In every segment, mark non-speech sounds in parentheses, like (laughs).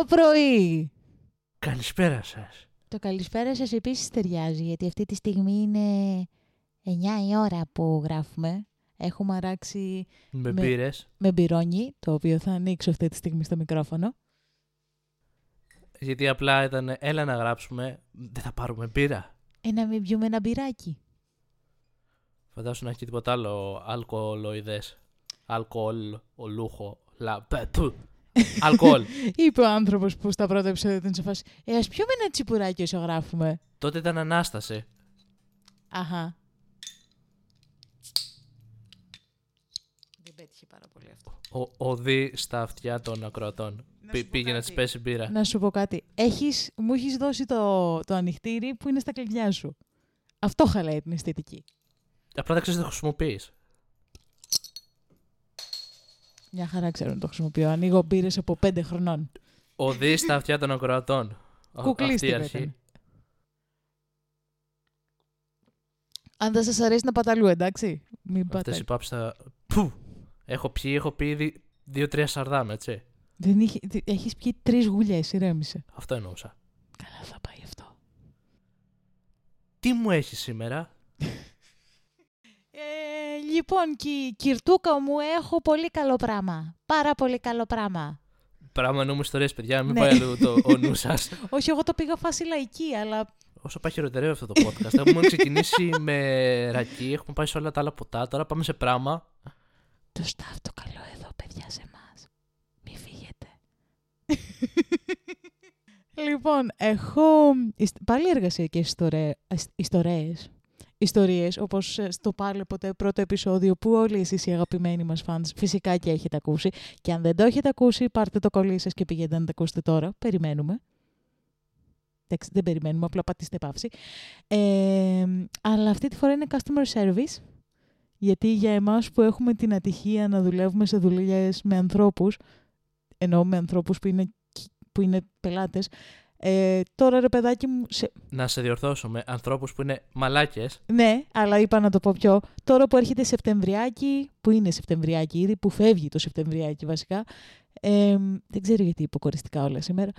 Καλό πρωί! Καλησπέρα σας. Το καλησπέρα σας επίσης ταιριάζει, γιατί αυτή τη στιγμή είναι 9 η ώρα που γράφουμε. Έχουμε αράξει Με Με- μπύρες. με μπυρόνι, το οποίο θα ανοίξω αυτή τη στιγμή στο μικρόφωνο. Γιατί απλά ήταν έλα να γράψουμε, δεν θα πάρουμε μπύρα. Ε, να μην πιούμε ένα μπυράκι. Φαντάσου να έχει και τίποτα άλλο αλκοολοειδές. Αλκοόλ, ολούχο, λα... πε, του. (laughs) Αλκοόλ. Είπε ο άνθρωπος που στα πρώτα επεισόδια ήταν σε φάση «Ε, ας πιούμε ένα τσιπουράκι όσο γράφουμε». Τότε ήταν Ανάσταση. Αχα. Δεν πέτυχε πάρα πολύ αυτό. Ο, οδύ στα αυτιά των ακροατών. Να Πή- σου πω πήγε να κάτι. της πέσει μπύρα. Να σου πω κάτι. Έχεις, μου έχεις δώσει το, το ανοιχτήρι που είναι στα κλειδιά σου. Αυτό χαλάει την αισθητική. Απλά δεν ξέρεις να το χρησιμοποιείς. Μια χαρά ξέρω να το χρησιμοποιώ. Ανοίγω μπύρες από πέντε χρονών. Οδύ στα αυτιά των ακροατών. Α- Κουκλίστηκα Αυτή η αρχή. ήταν. Αν δεν σας αρέσει να παταλού, εντάξει. Μην Αυτές πατάτε. οι πάψεις θα... Πού! Έχω πιει, έχω πει ήδη δύο-τρία σαρδάμ, έτσι. Δεν είχε, τε- έχεις πιει τρεις γουλιές, ηρέμησε. Αυτό εννοούσα. Καλά θα πάει αυτό. Τι μου έχεις σήμερα; (laughs) Ε, λοιπόν, κι, κυρτούκα μου, έχω πολύ καλό πράγμα. Πάρα πολύ καλό πράγμα. Πράγμα εννοούμε ιστορίες, παιδιά, μην Ναι. πάει αλλού το, ο νου (laughs) σας. Όχι, εγώ το πήγα φάση λαϊκή, αλλά Όσο πάει χειροτερεύει αυτό το podcast. Έχουμε ξεκινήσει με ρακί, έχουμε πάει σε όλα τα άλλα ποτά, τώρα πάμε σε πράγμα. το στάφ το καλό εδώ, παιδιά, σε εμάς. Μη φύγετε. (laughs) λοιπόν, έχω ιστ- πάλι εργασιακές ιστορέ- ασ- ιστορίες. Ιστορίες, όπως ε, στο πάλι ποτέ πρώτο επεισόδιο που όλοι εσείς οι αγαπημένοι μας φανς φυσικά και έχετε ακούσει. Και αν δεν το έχετε ακούσει, πάρτε το κολλή σας και πηγαίνετε να το ακούσετε τώρα. Περιμένουμε. Εντάξει, δεν περιμένουμε, απλά πατήστε παύση. Ε, αλλά αυτή τη φορά είναι customer service. Γιατί για εμάς που έχουμε την ατυχία να δουλεύουμε σε δουλειές με ανθρώπους, εννοώ με ανθρώπους που είναι, που είναι πελάτες, ε, τώρα ρε παιδάκι μου, σε, Να σε διορθώσω με ανθρώπους που είναι μαλάκες. ναι, αλλά είπα να το πω πιο. Τώρα που έρχεται Σεπτεμβριάκι, που είναι Σεπτεμβριάκι ήδη, που φεύγει το Σεπτεμβριάκι βασικά, ε, δεν ξέρω γιατί υποκοριστικά όλα σήμερα.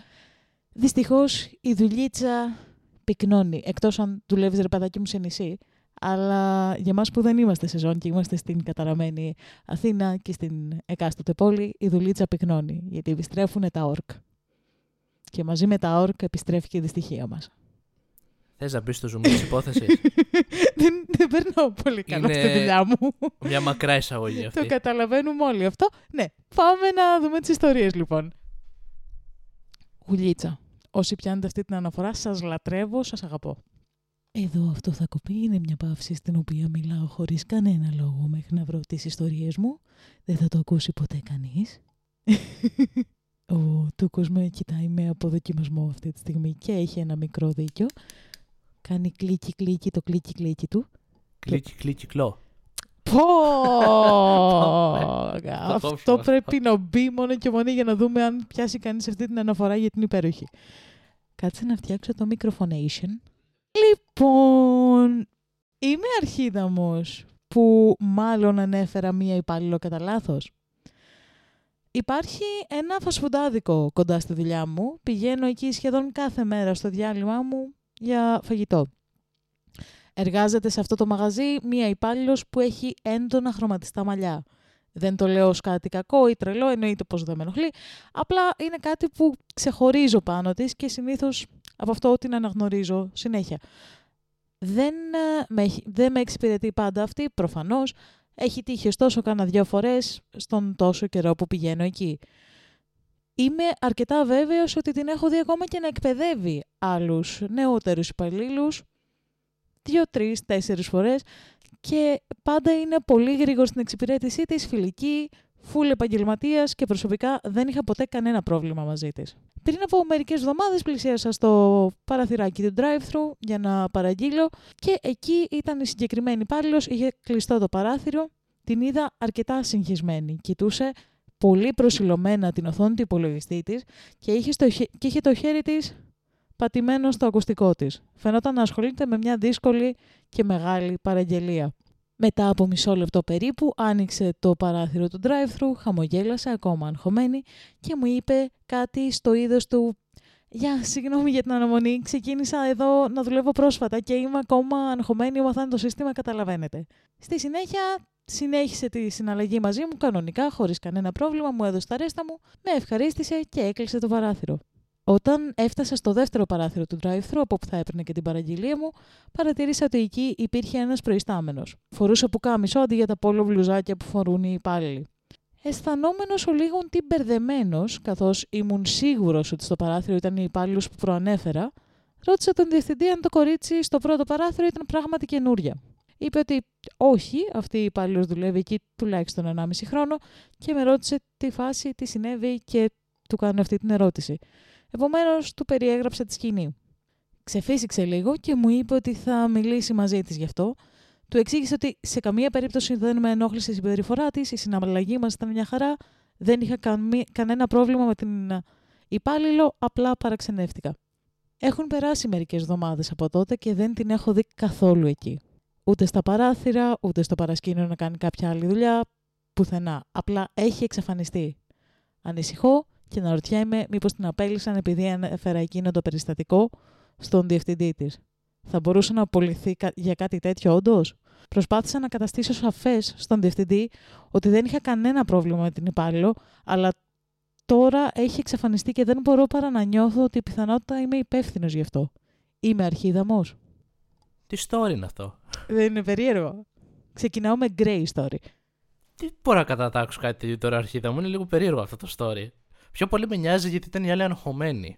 Δυστυχώς η δουλίτσα πυκνώνει, εκτός αν δουλεύεις ρε παιδάκι μου σε νησί. Αλλά για μας που δεν είμαστε σε ζώνη και είμαστε στην καταραμένη Αθήνα και στην εκάστοτε πόλη, η δουλίτσα πυκνώνει, γιατί επιστρέφουν τα όρκ. Και μαζί με τα όρκ επιστρέφει και η δυστυχία μας. Θες να μπεις στο zoom της υπόθεσης; (laughs) δεν, δεν περνάω πολύ καλά Είναι- στη δουλειά μου. Μια μακρά εισαγωγή Το αυτή. καταλαβαίνουμε όλοι αυτό. Ναι, πάμε να δούμε τις ιστορίες λοιπόν. Γουλίτσα. Όσοι πιάνετε αυτή την αναφορά, σας λατρεύω, σας αγαπώ. Εδώ αυτό θα κοπεί είναι μια παύση στην οποία μιλάω χωρίς κανένα λόγο μέχρι να βρω τις ιστορίες μου. Δεν θα το ακούσει ποτέ κανείς. (laughs) Ο Τούκος με κοιτάει με αποδοκιμασμό αυτή τη στιγμή και έχει ένα μικρό δίκιο. Κάνει κλίκι κλίκι το κλίκι κλίκι του. Κλίκι, κλίκι, κλό. Πω! (laughs) Θα Αυτό κόψουμε πρέπει να μπει μόνο και μόνο για να δούμε αν πιάσει κανείς αυτή την αναφορά για την υπέροχη. Κάτσε να φτιάξω το microphonation. Λοιπόν, είμαι αρχίδαμος που μάλλον ανέφερα μία υπάλληλο κατά λάθος. Υπάρχει ένα φασφουντάδικο κοντά στη δουλειά μου. Πηγαίνω εκεί σχεδόν κάθε μέρα στο διάλειμμα μου για φαγητό. Εργάζεται σε αυτό το μαγαζί μία υπάλληλος που έχει έντονα χρωματιστά μαλλιά. Δεν το λέω ως κάτι κακό ή τρελό, εννοείται πως δεν με ενοχλεί. Απλά είναι κάτι που ξεχωρίζω πάνω της και συνήθως από αυτό την αναγνωρίζω συνέχεια. Δεν, ε, με, έχει- δεν με εξυπηρετεί πάντα αυτή, προφανώς. Έχει τύχει ωστόσο κάνα δυο φορές στον τόσο καιρό που πηγαίνω εκεί. Είμαι αρκετά βέβαιος ότι την έχω δει ακόμα και να εκπαιδεύει άλλους νεότερους υπαλλήλους δύο, τρεις, τέσσερις φορές και πάντα είναι πολύ γρήγορη στην εξυπηρέτησή της, φιλική, φουλ επαγγελματίας και προσωπικά δεν είχα ποτέ κανένα πρόβλημα μαζί της. Πριν από μερικές εβδομάδες πλησίασα στο παραθυράκι του drive-thru για να παραγγείλω και εκεί ήταν η συγκεκριμένη υπάλληλος, είχε κλειστό το παράθυρο, την είδα αρκετά συγχυσμένη. Κοιτούσε πολύ προσιλωμένα την οθόνη του υπολογιστή της και είχε, στο, χε- και είχε το χέρι της πατημένο στο ακουστικό της. Φαινόταν να ασχολείται με μια δύσκολη και μεγάλη παραγγελία. Μετά από μισό λεπτό περίπου άνοιξε το παράθυρο του drive-thru, χαμογέλασε ακόμα αγχωμένη και μου είπε κάτι στο είδος του «Γεια, συγγνώμη για την αναμονή, ξεκίνησα εδώ να δουλεύω πρόσφατα και είμαι ακόμα αγχωμένη, μαθαίνω το σύστημα, καταλαβαίνετε». Στη συνέχεια συνέχισε τη συναλλαγή μαζί μου κανονικά, χωρίς κανένα πρόβλημα, μου έδωσε τα ρέστα μου, με ευχαρίστησε και έκλεισε το παράθυρο. Όταν έφτασα στο δεύτερο παράθυρο του drive-thru, από όπου θα έπαιρνε και την παραγγελία μου, παρατηρήσα ότι εκεί υπήρχε ένας προϊστάμενος. Φορούσε πουκάμισο αντί για τα πόλο βλουζάκια που φορούν οι υπάλληλοι. Αισθανόμενος ο λίγον τι μπερδεμένος, καθώς ήμουν σίγουρος ότι στο παράθυρο ήταν η υπάλληλο που προανέφερα, ρώτησα τον διευθυντή αν το κορίτσι στο πρώτο παράθυρο ήταν πράγματι καινούρια. Είπε ότι όχι, αυτή η υπάλληλος δουλεύει εκεί τουλάχιστον 1,5 χρόνο και με ρώτησε τι φάση, τι συνέβη και του κάνω αυτή την ερώτηση. Επομένως, του περιέγραψα τη σκηνή. Ξεφύσηξε λίγο και μου είπε ότι θα μιλήσει μαζί της γι' αυτό. Του εξήγησε ότι σε καμία περίπτωση δεν με ενόχλησε η συμπεριφορά της, η συναλλαγή μας ήταν μια χαρά, δεν είχα κανένα πρόβλημα με την υπάλληλο, απλά παραξενεύτηκα. Έχουν περάσει μερικές εβδομάδες από τότε και δεν την έχω δει καθόλου εκεί. Ούτε στα παράθυρα, ούτε στο παρασκήνιο να κάνει κάποια άλλη δουλειά, πουθενά. Απλά έχει εξαφανιστεί. Ανησυχώ και να ρωτιέμαι μήπως την απέλησαν επειδή έφερα εκείνο το περιστατικό στον διευθυντή της. Θα μπορούσε να απολυθεί για κάτι τέτοιο, όντως; Προσπάθησα να καταστήσω σαφές στον διευθυντή ότι δεν είχα κανένα πρόβλημα με την υπάλληλο, αλλά τώρα έχει εξαφανιστεί και δεν μπορώ παρά να νιώθω ότι πιθανότητα είμαι υπεύθυνος γι' αυτό. Είμαι αρχίδαμος. Τι story είναι αυτό; Δεν είναι περίεργο. Ξεκινάω με grey story. Τι μπορώ να κατατάξω κάτι τώρα αρχίδα μου, είναι λίγο περίεργο αυτό το story. Πιο πολύ με νοιάζει γιατί ήταν η άλλη αγχωμένη.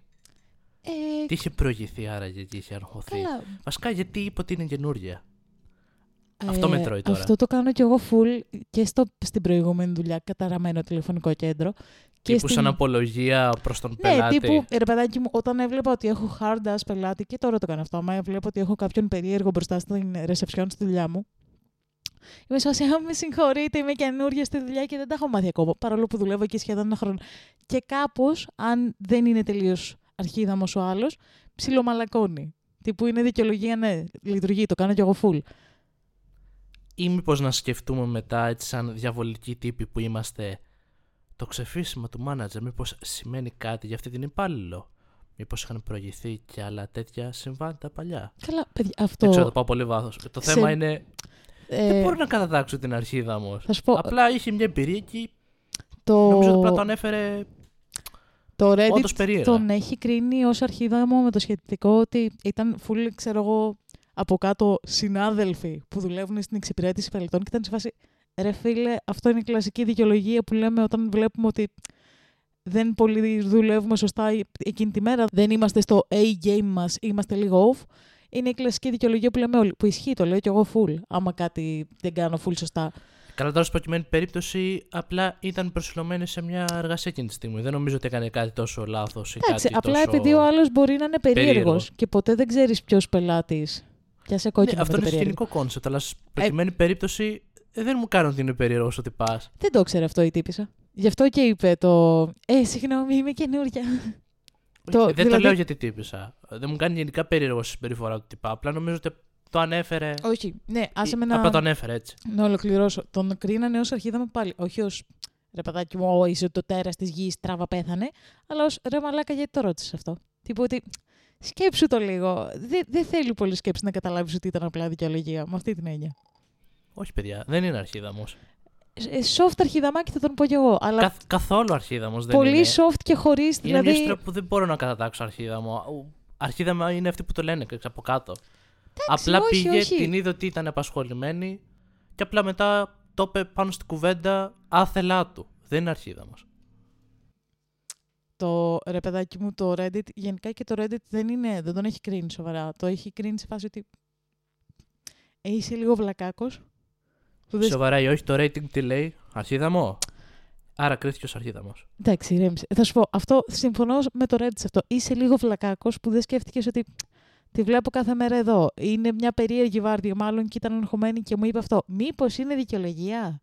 Ε... Τι είχε προηγηθεί άρα γιατί είχε αγχωθεί. Καλά. Βασικά γιατί είπε ότι είναι καινούρια. αυτό με τρώει τώρα. Ε, Αυτό το κάνω κι εγώ full και στο, στην προηγούμενη δουλειά, καταραμένο τηλεφωνικό κέντρο. Και Τύπου στην... σαν απολογία προς τον Ναι, πελάτη. τύπου, ρε παιδάκι μου, όταν έβλεπα ότι έχω hard ass πελάτη, και τώρα το κάνω αυτό, άμα βλέπω ότι έχω κάποιον περίεργο μπροστά στην reception στη δουλειά μου, Είμαι σε «Α, με συγχωρείτε, είμαι καινούργια στη δουλειά και δεν τα έχω μάθει ακόμα. Παρόλο που δουλεύω εκεί σχεδόν ένα χρόνο. Και κάπως, αν δεν είναι τελείως αρχίδαμος ο άλλος, ψιλομαλακώνει. Τι που είναι δικαιολογία, ναι, λειτουργεί, το κάνω κι εγώ full. Ή μήπως να σκεφτούμε μετά, έτσι σαν διαβολικοί τύποι που είμαστε, το ξεφύσιμο του μάνατζερ, μήπως σημαίνει κάτι για αυτή την υπάλληλο; Μήπως είχαν προηγηθεί και άλλα τέτοια συμβάντα παλιά; Καλά, παιδιά, αυτό. Δεν ξέρω, θα πάω πολύ βάθος. Το Σε- θέμα είναι. Ε, Δεν μπορώ να κατατάξω την αρχίδα μου. Θα σου πω, Απλά είχε μια εμπειρία και το, νομίζω ότι απλά το ανέφερε το Reddit όντως περίεργα. τον έχει κρίνει ως αρχίδαμο με το σχετικό ότι ήταν full, ξέρω εγώ, από κάτω συνάδελφοι που δουλεύουν στην εξυπηρέτηση πελετών και ήταν σε φάση ρε φίλε, αυτό είναι η κλασική δικαιολογία που λέμε όταν βλέπουμε ότι δεν πολύ δουλεύουμε σωστά εκείνη τη μέρα, δεν είμαστε στο A-game μας, είμαστε λίγο off. Είναι η κλασική δικαιολογία που λέμε όλοι, που ισχύει, το λέω κι εγώ full, άμα κάτι δεν κάνω full σωστά. Καλά, τώρα στην προκειμένη περίπτωση απλά ήταν προσηλωμένη σε μια εργασία εκείνη τη στιγμή. Δεν νομίζω ότι έκανε κάτι τόσο λάθος ή Εντάξει, κάτι απλά τόσο... επειδή ο άλλος μπορεί να είναι περίεργο περίεργος. και ποτέ δεν ξέρεις ποιος πελάτης. Πιάσε κόκκινο Ναι, αυτό με το είναι περίεργο. σκηνικό concept, αλλά στην προκειμένη περίπτωση ε, δεν μου κάνουν ότι είναι περίεργο ότι πας. Δεν το ξέρει αυτό η τύπισσα. Γι' αυτό και είπε το. Ε, συγγνώμη, είμαι καινούρια. Το- δεν το δηλαδή- λέω γιατί τύπισσα. Δεν μου κάνει γενικά περίεργο η συμπεριφορά του τυπά. Απλά νομίζω ότι το ανέφερε. Όχι, ναι, άσε με Απλά το να, ανέφερε έτσι. να ολοκληρώσω. Τον κρίνανε ως αρχίδα πάλι. Όχι ως ρε παιδάκι μου, «Ω, είσαι το τέρας της γης, τράβα πέθανε. Αλλά ως ρε μαλάκα, γιατί το ρώτησες αυτό; Τύπου ότι. Σκέψου το λίγο. Δεν δεν θέλει πολύ σκέψη να καταλάβεις ότι ήταν απλά δικαιολογία. Με αυτή την έννοια. Όχι, παιδιά, δεν είναι αρχίδαμο. Ε, soft αρχιδαμάκι θα τον πω κι εγώ. Αλλά Καθ, καθόλου αρχίδαμος δεν πολύ είναι. soft και χωρίς. Είναι μια Δηλαδή. ιστορία που δεν μπορώ να κατατάξω αρχίδαμο. Αρχίδαμο είναι αυτοί που το λένε εξ από κάτω. απλά όχι, πήγε, όχι. την είδε ότι ήταν απασχολημένη και απλά μετά το είπε πάνω στην κουβέντα άθελά του. Δεν είναι αρχίδαμος. Το ρε παιδάκι μου, το Reddit, γενικά και το Reddit δεν, είναι, δεν τον έχει κρίνει σοβαρά. Το έχει κρίνει σε φάση ότι ε, είσαι λίγο βλακάκος. Που δεν... Σοβαρά ή όχι, το rating τι λέει, αρχίδαμο. Άρα κρίθηκε ως αρχίδαμος. Εντάξει, ρέμισε. Θα σου πω, αυτό συμφωνώ με το Reddit σε αυτό. Είσαι λίγο βλακάκος που δεν σκέφτηκες ότι τη βλέπω κάθε μέρα εδώ. Είναι μια περίεργη βάρδια μάλλον και ήταν αγχωμένη και μου είπε αυτό. Μήπως είναι δικαιολογία;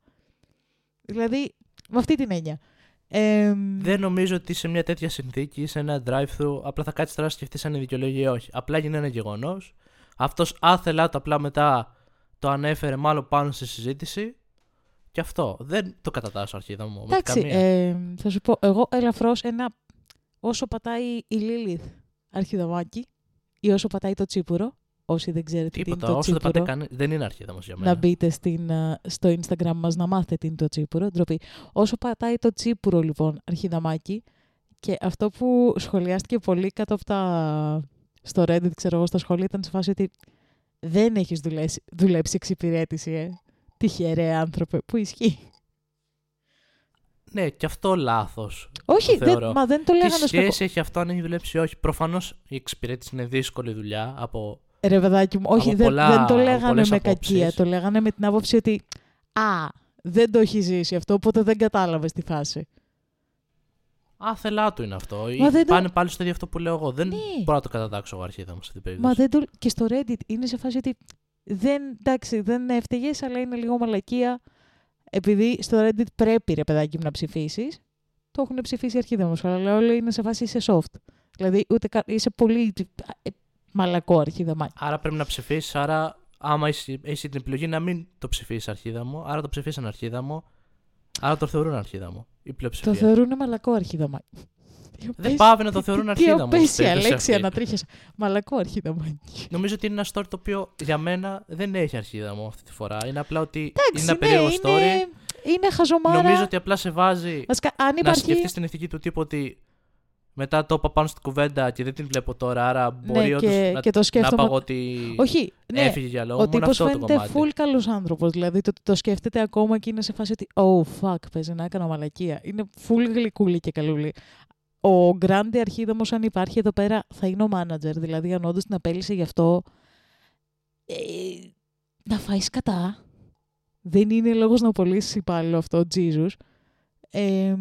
Δηλαδή, με αυτή την έννοια. Ε, Δεν νομίζω ότι σε μια τέτοια συνθήκη, σε ένα drive-thru, απλά θα κάτσεις τώρα να σκεφτείς αν είναι δικαιολογία ή όχι. Απλά γίνει ένα γεγονός. Αυτός άθελά του απλά μετά το ανέφερε μάλλον πάνω στη συζήτηση και αυτό. Δεν το κατατάσσω αρχίδα μου. με Εντάξει, καμία. ε, θα σου πω, εγώ ελαφρώς ένα όσο πατάει η Λίλιθ αρχιδαμάκι ή όσο πατάει το τσίπουρο, όσοι δεν ξέρετε τι είναι Τίποτα. το Όσο δεν τσίπουρο, πατάει κανεί. Δεν είναι αρχίδα για μένα. να μπείτε στην, α, στο Instagram μας να μάθετε τι είναι το τσίπουρο. Ντροπή. Όσο πατάει το τσίπουρο λοιπόν αρχιδαμάκι και αυτό που σχολιάστηκε πολύ κάτω από τα... στο Reddit, ξέρω εγώ, στα σχόλια ήταν σε φάση ότι δεν έχεις δουλέψει, δουλέψει εξυπηρέτηση, ε. Τυχερέ άνθρωπε, που ισχύει. Ναι, και αυτό λάθος. Όχι, Το δεν, θεωρώ. μα δεν το Τι λέγανε ως κακό. σχέση έχει αυτό αν έχει δουλέψει ή όχι; Προφανώς η εξυπηρέτηση είναι δύσκολη δουλειά από. Ρε παιδάκι μου, όχι, Από δεν, πολλά- δεν το από λέγανε πολλές με απόψεις. κακία. Το λέγανε με την άποψη ότι «Α, δεν το έχει ζήσει αυτό, οπότε δεν κατάλαβες τη φάση». Άθελά του είναι αυτό. Ή Μα δεν το- Πάνε πάλι στο ίδιο αυτό που λέω εγώ. Δεν Ναι. μπορώ να το κατατάξω εγώ αρχίδα μου σε αυτή την περίπτωση. Μα δεν το... Και στο Reddit είναι σε φάση ότι δεν, εντάξει, δεν έφταιγες, αλλά είναι λίγο μαλακία. Επειδή στο Reddit πρέπει, ρε παιδάκι μου, να ψηφίσεις, το έχουν ψηφίσει αρχίδα μου, αλλά όλοι είναι σε φάση είσαι soft. Δηλαδή, ούτε κα... είσαι πολύ ε, μαλακό αρχίδα μου. Άρα πρέπει να ψηφίσεις. Άρα, άμα έχει έχεις την επιλογή να μην το ψηφίσεις αρχίδα μου, άρα το ψηφίσαν αρχίδα μου. Άρα το θεωρούν αρχίδα μου. Η πλειοψηφία. Το θεωρούν μαλακό αρχίδα μου. Δεν πάβει να το θεωρούν αρχίδα μου. Τι στην απέσια περίπτωση λέξη αυτή. ανατρίχιασα. Μαλακό αρχίδα μου. Νομίζω ότι είναι ένα story το οποίο για μένα δεν έχει αρχίδα μου αυτή τη φορά. Είναι απλά ότι Εντάξει, είναι ένα ναι, περίεργο story. είναι, είναι χαζομάρα. Νομίζω ότι απλά σε βάζει Βασικά, αν να υπάρχει... σκεφτείς την ηθική του τύπου ότι μετά το είπα πάνω στην κουβέντα και δεν την βλέπω τώρα, άρα μπορεί ναι, όντως και, να, και το να σκέφτομαι... πάω ότι Όχι, ναι, έφυγε για λόγο. ο Μόνο τύπος αυτό το φαίνεται κομμάτι. full καλός άνθρωπος. Δηλαδή, το ότι το σκέφτεται ακόμα και είναι σε φάση ότι «Oh, fuck, παίζει να έκανα μαλακία». Είναι full γλυκούλη και καλούλη. Ο Γκράντι αρχίδαμος, αν υπάρχει εδώ πέρα, θα είναι ο manager. Δηλαδή, αν όντως την απέλησε γι' αυτό, ε, να φάεις κατά. Δεν είναι λόγος να απολύσεις υπάλληλο αυτό, Jesus. Ε,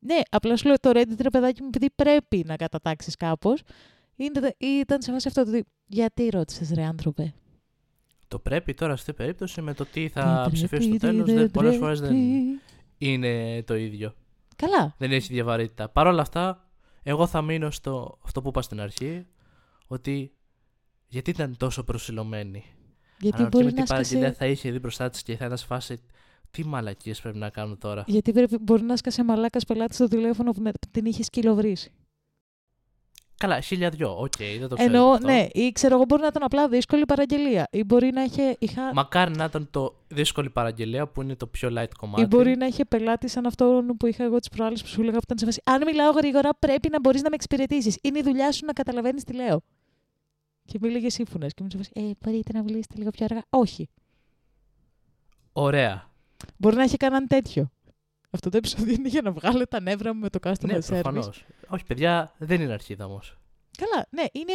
ναι, απλά σου λέω το Reddit, ρε παιδάκι μου, επειδή πρέπει να κατατάξεις κάπως, είναι- ήταν σε φάση αυτό το ότι γιατί ρώτησες ρε άνθρωπε; Το πρέπει τώρα αυτή την περίπτωση με το τι Δεν θα πρέπει, ψηφίσει στο δεν τέλος. πρέπει. Πολλές φορές δεν είναι το ίδιο. Καλά. Δεν έχει ίδια βαρύτητα. Παρ' όλα αυτά, εγώ θα μείνω στο αυτό που είπα στην αρχή, ότι γιατί ήταν τόσο προσηλωμένη. Γιατί Αναρωτιέμαι μπορεί τι να παραγγελία έσκασε... θα είχε δει μπροστά της και θα ήταν σε φάση. Τι μαλακίες πρέπει να κάνουν τώρα; Γιατί πρέπει, μπορεί να έσκασε μαλάκας πελάτης στο τηλέφωνο που να- την είχε σκυλοβρίσει. Καλά, χίλια δυο. Οκ, δεν το ξέρω. Ενώ, αυτό. ναι, ή ξέρω εγώ μπορεί να ήταν απλά δύσκολη παραγγελία. Ή μπορεί να είχε, είχα... Μακάρι να ήταν το δύσκολη παραγγελία που είναι το πιο light κομμάτι. Ή μπορεί να είχε πελάτη σαν αυτόν που είχα εγώ τις προάλλες που σου έλεγα που ήταν σε φάση. Αν μιλάω γρήγορα, πρέπει να μπορείς να με εξυπηρετήσεις. Είναι η δουλειά σου να καταλαβαίνεις τι λέω. Και μίληγε σύμφωνα. Και μου σε φάση. Ε, μπορείτε να μιλήσετε λίγο πιο αργά. Όχι. Ωραία. Μπορεί να είχε κανέναν τέτοιο. Αυτό το επεισόδιο είναι για να βγάλω τα νεύρα μου με το customer Ναι, service. προφανώς. Όχι, παιδιά, δεν είναι αρχίδα όμω. Καλά, ναι, είναι.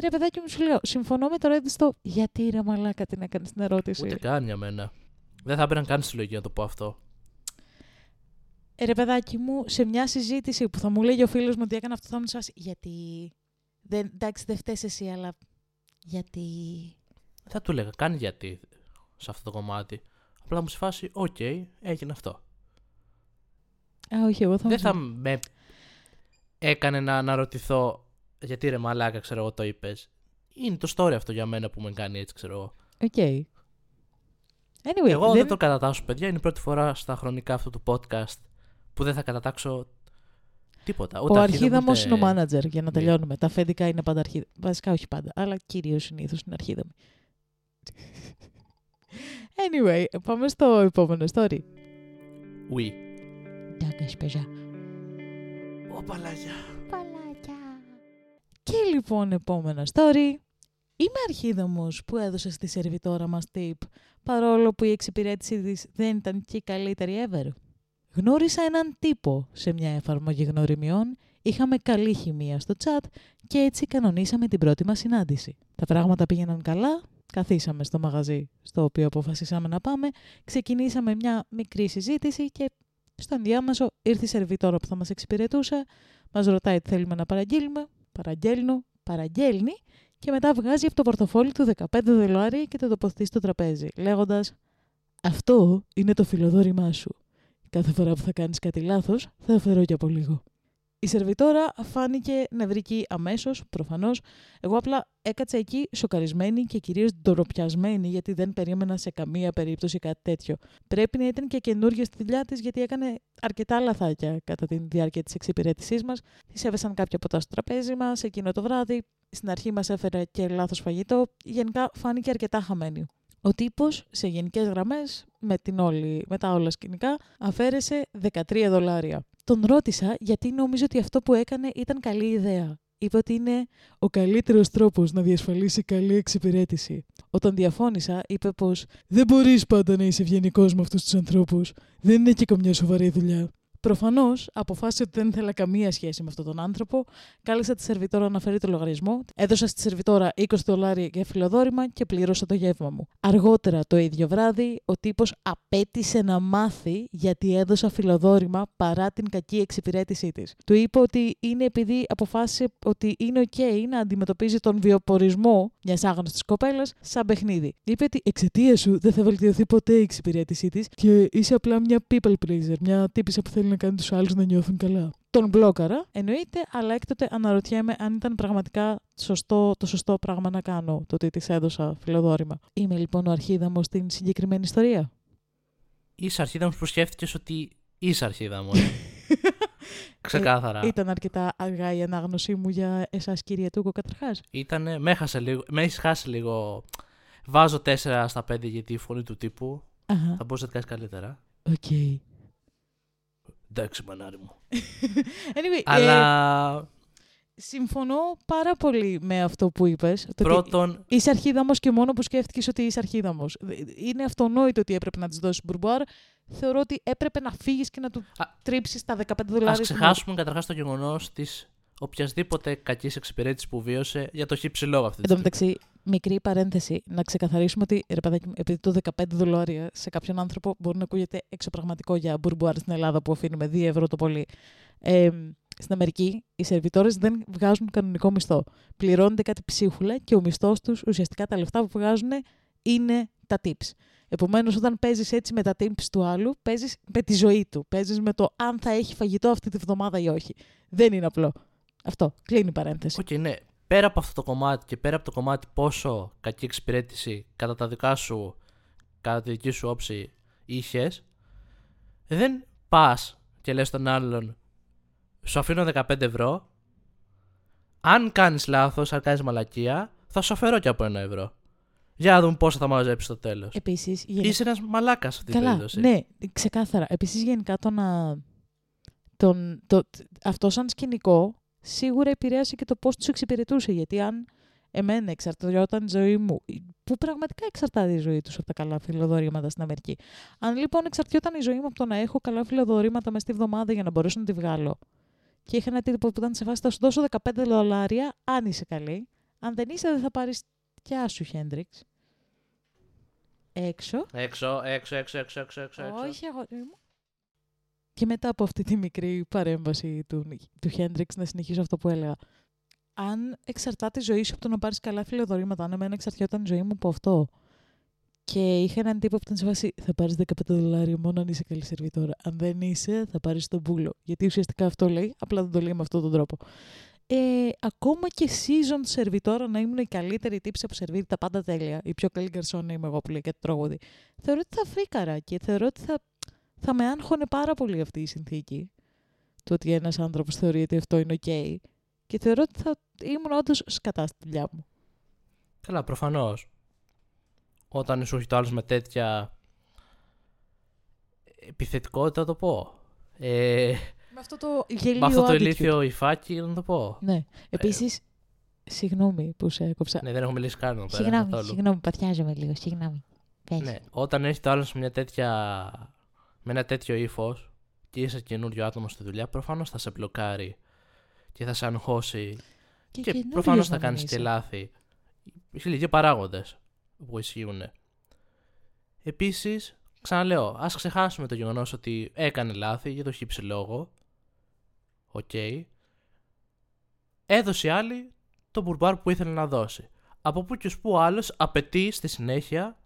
Ρε παιδάκι μου, σου λέω, συμφωνώ με το Reddit στο γιατί ρε μαλάκα την έκανες την ερώτηση; Ούτε καν για μένα. Δεν θα έπαιρναν καν στη λογική να το πω αυτό. Ε, ρε παιδάκι μου, σε μια συζήτηση που θα μου έλεγε ο φίλος μου ότι έκανε αυτό, θα μου σάσει. Γιατί. Δεν, εντάξει, δεν φταίει εσύ, αλλά. Γιατί. Θα του έλεγα, κάνει γιατί σε αυτό το κομμάτι. Απλά μου σε φάση, οκ, έγινε αυτό. Α, όχι, εγώ θα Δεν μου θα με έκανε να αναρωτηθώ γιατί ρε μαλάκα, ξέρω εγώ, το είπες. Είναι το story αυτό για μένα που με κάνει έτσι, ξέρω εγώ. Οκ. Anyway, εγώ δεν... δεν το κατατάσσω, παιδιά. Είναι η πρώτη φορά στα χρονικά αυτού του podcast που δεν θα κατατάξω τίποτα. Ούτε Ο αρχίδαμος, αρχίδαμος ούτε- είναι ο manager, για να Ναι. τελειώνουμε. Τα αφεντικά είναι πάντα αρχίδα. Βασικά όχι πάντα, αλλά κυρίως συνήθως είναι αρχίδαμοι. Anyway, πάμε στο επόμενο story. Oui. Ντάκα πεζά. Ω, παλάκια. Και λοιπόν, επόμενο story. Είμαι αρχίδαμος που έδωσες στη σερβιτόρα μας tip, παρόλο που η εξυπηρέτηση της δεν ήταν και η καλύτερη ever. Γνώρισα έναν τύπο σε μια εφαρμογή γνωριμιών, είχαμε καλή χημεία στο chat και έτσι κανονίσαμε την πρώτη μας συνάντηση. Τα πράγματα πήγαιναν καλά, καθίσαμε στο μαγαζί στο οποίο αποφασίσαμε να πάμε, ξεκινήσαμε μια μικρή συζήτηση και στο ενδιάμεσο ήρθε η σερβιτόρα που θα μας εξυπηρετούσε, μας ρωτάει τι θέλουμε να παραγγείλουμε, παραγγέλνω, παραγγέλνει και μετά βγάζει από το πορτοφόλι του 15 δολάρια και το τοποθετεί στο τραπέζι, λέγοντας «Αυτό είναι το φιλοδόρημά σου. Κάθε φορά που θα κάνεις κάτι λάθος, θα φέρω και από λίγο». Η σερβιτόρα φάνηκε νευρική αμέσως, προφανώς. Εγώ απλά έκατσα εκεί σοκαρισμένη και κυρίως ντοροπιασμένη, γιατί δεν περίμενα σε καμία περίπτωση κάτι τέτοιο. Πρέπει να ήταν και καινούργια στη δουλειά της, γιατί έκανε αρκετά λαθάκια κατά τη διάρκεια της εξυπηρέτησής μας. Της έβεσαν κάποια ποτά στο τραπέζι μας εκείνο το βράδυ. Στην αρχή μας έφερε και λάθος φαγητό. Γενικά φάνηκε αρκετά χαμένη. Ο τύπος σε γενικές γραμμές με, την όλη, με τα όλα σκηνικά αφαίρεσε 13 δολάρια. Τον ρώτησα γιατί νόμιζε ότι αυτό που έκανε ήταν καλή ιδέα. Είπε ότι είναι ο καλύτερος τρόπος να διασφαλίσει καλή εξυπηρέτηση. Όταν διαφώνησα, είπε πως «Δεν μπορείς πάντα να είσαι ευγενικός με αυτούς τους ανθρώπους. Δεν είναι και καμιά σοβαρή δουλειά». Προφανώς, αποφάσισε ότι δεν ήθελα καμία σχέση με αυτόν τον άνθρωπο. Κάλεσα τη σερβιτόρα να φέρει το λογαριασμό. Έδωσα στη σερβιτόρα 20 δολάρια για φιλοδόρημα και πλήρωσα το γεύμα μου. Αργότερα το ίδιο βράδυ, ο τύπος απέτησε να μάθει γιατί έδωσα φιλοδόρημα παρά την κακή εξυπηρέτησή της. Του είπα ότι είναι επειδή αποφάσισε ότι είναι OK να αντιμετωπίζει τον βιοπορισμό μιας άγνωστης κοπέλας σαν παιχνίδι. Είπε ότι εξαιτίας σου δεν θα βελτιωθεί ποτέ η εξυπηρέτησή της και είσαι απλά μια people pleaser, μια τύπησα που θέλει να κάνει τους άλλους να νιώθουν καλά. Τον μπλόκαρα, εννοείται, αλλά έκτοτε αναρωτιέμαι αν ήταν πραγματικά σωστό, το σωστό πράγμα να κάνω το ότι της έδωσα φιλοδόρημα. Είμαι λοιπόν ο αρχίδαμος στην συγκεκριμένη ιστορία. Είσαι αρχίδαμος που σκέφτηκες ότι είσαι αρχίδαμος. (laughs) Ξεκάθαρα. Ε, ήταν αρκετά αργά η ανάγνωσή μου για εσάς, κύριε Τούκο, καταρχάς. Ήτανε, με, λίγο, με έχεις χάσει λίγο. Βάζω 4 στα 5 γιατί η φωνή του τύπου. Αχα. Θα μπορούσε να κάνει καλύτερα. Οκ. Okay. Εντάξει, μανάρι μου. (laughs) anyway, Αλλά... Ε, συμφωνώ πάρα πολύ με αυτό που είπες. Πρώτον... Είσαι αρχίδαμος και μόνο που σκέφτηκες ότι είσαι αρχίδαμος. Είναι αυτονόητο ότι έπρεπε να της δώσεις πουρμπουάρ. Θεωρώ ότι έπρεπε να φύγεις και να του Α... τρίψεις τα 15 δολάρια. Ας ξεχάσουμε καταρχάς το γεγονός της οποιασδήποτε κακής εξυπηρέτησης που βίωσε για το χύψη λόγο αυτή. Εν τω μεταξύ, μικρή παρένθεση, να ξεκαθαρίσουμε ότι ρε παιδάκι, επειδή το 15 δολάρια σε κάποιον άνθρωπο μπορεί να ακούγεται εξωπραγματικό για μπουρμπουάρ στην Ελλάδα που αφήνουμε 2 ευρώ το πολύ. Ε, στην Αμερική, οι σερβιτόρες δεν βγάζουν κανονικό μισθό. Πληρώνεται κάτι ψίχουλα και ο μισθός τους, ουσιαστικά τα λεφτά που βγάζουν, είναι τα tips. Επομένως, όταν παίζεις έτσι με τα tips του άλλου, παίζεις με τη ζωή του. Παίζεις με το αν θα έχει φαγητό αυτή τη βδομάδα ή όχι. Δεν είναι απλό. Αυτό. Κλείνει η παρένθεση. Okay, ναι. Πέρα από αυτό το κομμάτι και πέρα από το κομμάτι πόσο κακή εξυπηρέτηση κατά τα δικά σου, κατά τη δική σου όψη είχες, δεν πας και λες τον άλλον, σου αφήνω 15 ευρώ. Αν κάνεις λάθος, αν κάνεις μαλακία, θα σου αφαιρώ και από ένα ευρώ. Για να δούμε πόσο θα μαζέψεις στο τέλος. Επίσης. Γενικά... Είσαι ένας μαλάκας αυτή την περίπτωση. Ναι, ξεκάθαρα. Επίσης, γενικά το να. Τον, το, αυτό σαν σκηνικό σίγουρα επηρέασε και το πώς τους εξυπηρετούσε. Γιατί αν εμένα εξαρτιόταν η ζωή μου, που πραγματικά εξαρτάται η ζωή τους από τα καλά φιλοδορήματα στην Αμερική. Αν λοιπόν εξαρτιόταν η ζωή μου από το να έχω καλά φιλοδορήματα μέσα στη βδομάδα για να μπορέσω να τη βγάλω, και είχα ένα τύπο που ήταν σε φάση θα σου δώσω 15 δολάρια, αν είσαι καλή. Αν δεν είσαι, δεν θα πάρεις κι άσου, Χέντριξ. Έξω. Έξω, έξω, έξω, έξω, έξω. έξω. Όχι, εγώ. Και μετά από αυτή τη μικρή παρέμβαση του, του Χέντριξ, να συνεχίσω αυτό που έλεγα. Αν εξαρτάται η ζωή σου από το να πάρεις καλά φιλοδορήματα, αν εμένα εξαρτιόταν η ζωή μου από αυτό. Και είχα έναν τύπο που ήταν σε βάση θα πάρεις 15 δολάρια μόνο αν είσαι καλή σερβιτόρα. Αν δεν είσαι, θα πάρεις τον πούλο. Γιατί ουσιαστικά αυτό λέει, απλά δεν το λέει με αυτόν τον τρόπο. Ε, ακόμα και season σερβιτόρα να ήμουν η καλύτερη τύψη που σερβίρει τα πάντα τέλεια. Η πιο καλή γκαρσόνα είμαι εγώ που λέει και το τραγούδι. Θεωρώ ότι θα φρίκαρα και θεωρώ ότι θα θα με άγχωνε πάρα πολύ αυτή η συνθήκη. Το ότι ένας άνθρωπος θεωρεί ότι αυτό είναι ok. Και θεωρώ ότι θα ήμουν όντως σκατά στη δουλειά μου. Καλά, προφανώς. Όταν σου έχει το άλλο με τέτοια επιθετικότητα, το πω. Ε, με αυτό το γελίο Με αυτό το ηλίθιο υφάκι, να το πω. Ναι. Επίσης, ε, συγγνώμη που σε έκοψα. Ναι, δεν έχω μιλήσει καν. Συγγνώμη, συγγνώμη, πατιάζομαι λίγο. Συγγνώμη. Ναι, όταν έχει το άλλος με μια τέτοια με ένα τέτοιο ύφος και είσαι καινούριο άτομο στη δουλειά, προφανώς θα σε μπλοκάρει και θα σε αγχώσει. Και, και προφανώς θα κάνεις και λάθη. λίγοι παράγοντες που ισχύουν. Επίσης, ξαναλέω, ας ξεχάσουμε το γεγονός ότι έκανε λάθη για το χι ψι λόγο. Οκ. Okay. Έδωσε άλλη το πουρμπουάρ που ήθελε να δώσει. Από πού και ως πού άλλος απαιτεί στη συνέχεια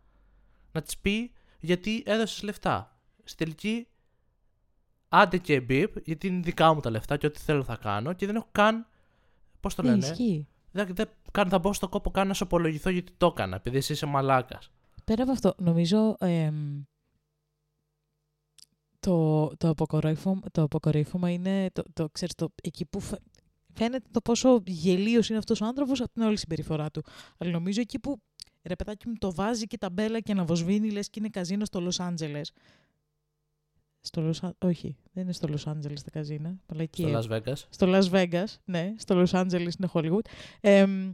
να της πει γιατί έδωσες λεφτά στη τελική άντε και μπιπ, γιατί είναι δικά μου τα λεφτά και ό,τι θέλω θα κάνω και δεν έχω καν. Πώς το Ναι, λένε. ισχύει. Δεν, δεν καν θα μπω στο κόπο καν να σε απολογηθώ γιατί το έκανα, επειδή εσύ είσαι μαλάκας. Πέρα από αυτό, νομίζω εμ, το, το, αποκορύφωμα, το αποκορύφωμα είναι το, το, ξέρεις, το, εκεί που φα- φαίνεται το πόσο γελίος είναι αυτός ο άνθρωπος από την όλη συμπεριφορά του. Αλλά νομίζω εκεί που ρε παιδάκι μου το βάζει και τα μπέλα και να βοσβήνει λες και είναι καζίνο στο Λος Άντζελες. Στο Los Α- όχι, δεν είναι στο Λος Άντζελες τα καζίνα. Παλαϊκή Στο Las Vegas. στο Las Vegas, ναι, στο Los Angeles είναι Hollywood. Εμ,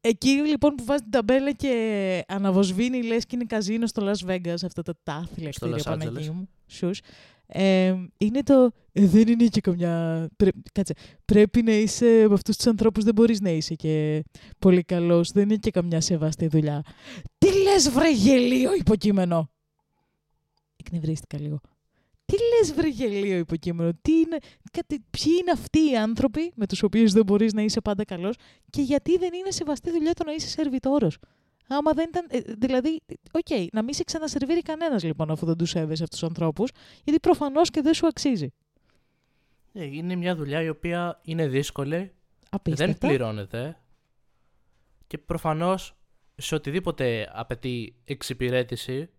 εκεί λοιπόν που βάζει την ταμπέλα και αναβοσβήνει λες και είναι καζίνο στο Las Vegas, αυτά τα τάθλια Στο κτίρια Los Angeles. Παναγία μου, σους. Εμ, είναι το, «Ε, δεν είναι και καμιά, πρέ, κάτσε, πρέπει να είσαι από αυτούς τους ανθρώπους, δεν μπορείς να είσαι και πολύ καλός, δεν είναι και καμιά σεβαστή δουλειά. Τι λες βρε γελίο υποκείμενο. Εκνευρίστηκα λίγο. Τι λες βρε γελίο υποκείμενο, τι είναι, κάτι, ποιοι είναι αυτοί οι άνθρωποι με τους οποίους δεν μπορείς να είσαι πάντα καλός και γιατί δεν είναι σεβαστή δουλειά το να είσαι σερβιτόρος; Άμα δεν ήταν. ε, Δηλαδή, οκ, να μην σε ξανασερβίρει κανένας λοιπόν αφού δεν τους σέβεσαι αυτούς τους ανθρώπους, γιατί προφανώς και δεν σου αξίζει. Ε, Είναι μια δουλειά η οποία είναι δύσκολη, Απίστευτα. δεν πληρώνεται και προφανώς σε οτιδήποτε απαιτεί εξυπηρέτηση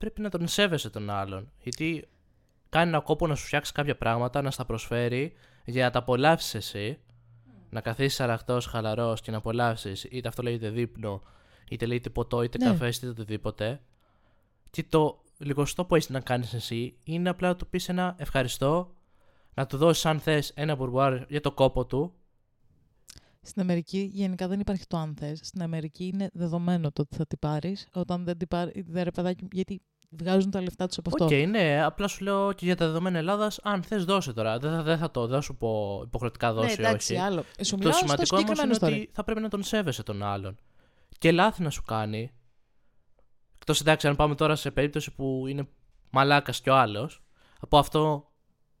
πρέπει να τον σέβεσαι τον άλλον. Γιατί κάνει ένα κόπο να σου φτιάξει κάποια πράγματα, να στα προσφέρει για να τα απολαύσεις εσύ. Να καθίσεις αραχτός, χαλαρός και να απολαύσεις, είτε αυτό λέγεται δείπνο, είτε λέγεται ποτό, είτε Ναι. καφές, είτε οτιδήποτε. Και το λιγοστό που έχεις να κάνεις εσύ είναι απλά να του πεις ένα ευχαριστώ, να του δώσεις αν θες ένα μπουρμπουάρ για το κόπο του. Στην Αμερική γενικά δεν υπάρχει το αν θες. Στην Αμερική είναι δεδομένο το ότι θα την πάρεις. Όταν δεν την πάρει, δεν ρε παιδάκι, μου, γιατί βγάζουν τα λεφτά τους από αυτό. Οκ, ναι, απλά σου λέω και για τα δεδομένα Ελλάδας, αν θες, δώσε τώρα. Δεν θα, δεν θα το, δεν θα σου πω υποχρεωτικά ναι, δώσει εντάξει, όχι. άλλο. Σου Το μιλάω στο σημαντικό όμως συγκεκριμένο είναι story. ότι θα πρέπει να τον σέβεσαι τον άλλον. Και λάθη να σου κάνει. Εκτός εντάξει, αν πάμε τώρα σε περίπτωση που είναι μαλάκας κι ο άλλος, από αυτό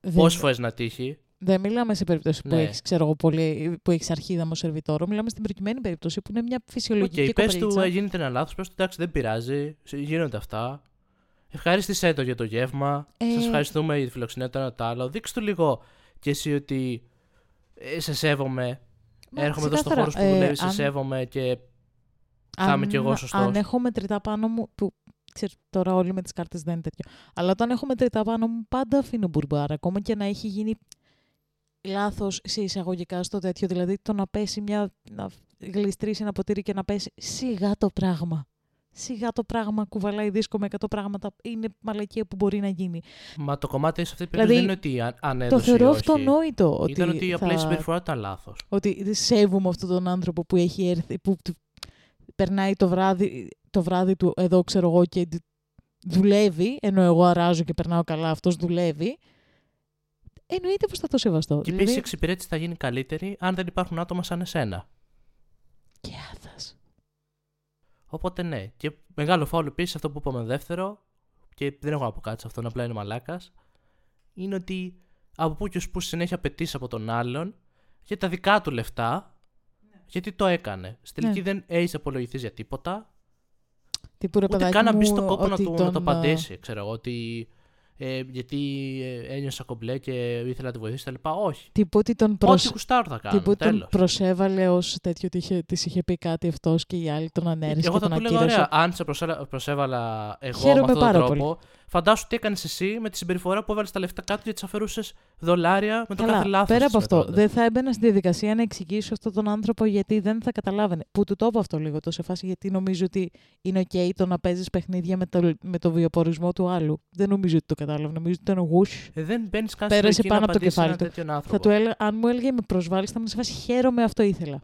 Δεν- πόσες φορές να τύχει. Δεν μιλάμε σε περίπτωση που Ναι. έχεις, ξέρω εγώ, πολύ, που έχεις αρχίδαμο σερβιτόρο. Μιλάμε στην προκειμένη περίπτωση που είναι μια Οκ, φυσιολογική πες του κοπελίτσα. ε, γίνεται ένα λάθο, πες του εντάξει, δεν πειράζει, γίνονται αυτά. Ευχαρίστησέ το για το γεύμα. Ε. Σας ευχαριστούμε για τη φιλοξενία το ένα το άλλο. Δείξτε του λίγο και εσύ ότι ε, σε σέβομαι. Μα, Έρχομαι εδώ στο ξεκάθαρα, χώρο που ε, δουλεύει, σε αν- σέβομαι και θα είμαι κι εγώ σωστός. Αν έχω μετρητά πάνω μου, που ξέρεις, τώρα όλοι με τις κάρτες δεν είναι τέτοιο, αλλά όταν έχω μετρητά πάνω μου πάντα αφήνω μπουρμπάρα, ακόμα και να έχει γίνει λάθος σε εισαγωγικά στο τέτοιο, δηλαδή το να πέσει μια, να γλιστρήσει ένα ποτήρι και να πέσει σιγά το πράγμα. Σιγά το πράγμα κουβαλάει δίσκο με 100 πράγματα. Είναι μαλακία που μπορεί να γίνει. Μα το κομμάτι σε αυτή την περίπτωση Δηλαδή, δεν είναι ότι αν, αν το έδωσε θεωρώ ή όχι. αυτονόητο ότι, Ήταν ότι απλά η θα- συμπεριφορά ήταν λάθος. ότι σέβομαι αυτόν τον άνθρωπο που έχει έρθει, που του περνάει το βράδυ, το βράδυ του εδώ ξέρω εγώ και δου- δουλεύει, ενώ εγώ αράζω και περνάω καλά, αυτός δουλεύει. Εννοείται πως θα το σεβαστώ. Και επίσης η εξυπηρέτηση θα γίνει καλύτερη αν δεν υπάρχουν άτομα σαν εσένα. και άθας. Οπότε ναι. Και μεγάλο φάουλ επίσης αυτό που είπαμε δεύτερο, και δεν έχω να πω κάτι σε αυτόν, απλά είναι μαλάκας, είναι ότι από πού και ως πού συνέχεια απαιτείς από τον άλλον για τα δικά του λεφτά, γιατί το έκανε. Στην τελική Ναι. δεν έχεις απολογηθείς για τίποτα, Τύπου ρε ούτε παιδάκι καν να μπεις μου, στον κόπο να, ότι του, να το τον, ε, απαντήσει. Ξέρω εγώ, ότι ε, γιατί ε, ένιωσα κομπλέ και ήθελα να τη βοηθήσω τα λοιπά. Όχι. Τύπου ότι τον, Ό,τι προσ... γουστάρω θα κάνω. τύπου τον Τέλος. προσέβαλε ως τέτοιο ότι είχε, της είχε πει κάτι αυτός και οι άλλοι τον ανέρεσε Εγώ και θα τον του έλεγα, ακύρωσε. ωραία, αν σε προσέλα- προσέβαλα εγώ Χαίρομαι με αυτόν τον πάρα τρόπο, πολύ. Φαντάσου τι έκανες εσύ με τη συμπεριφορά που έβαλες τα λεφτά κάτω και τι αφαιρούσες δολάρια με το Καλά, κάθε λάθος. πέρα από αυτό, δεν θα έμπαινα στη διαδικασία να εξηγήσω αυτόν τον άνθρωπο γιατί δεν θα καταλάβαινε. Που του το είπα αυτό λίγο, το σε φάση γιατί νομίζω ότι είναι OK το να παίζεις παιχνίδια με το, με το βιοπορισμό του άλλου. Δεν νομίζω ότι το κατάλαβε. Νομίζω ότι ήταν γους. Ε, δεν μπαίνεις καν Πέρασε στην λογική πάνω να από το απαντήσεις σε κεφάλι έναν του. τέτοιον άνθρωπο. Θα του έλεγα, αν μου έλεγε με προσβάλλεις, θα ήμουν σε φάση χαίρομαι, αυτό ήθελα.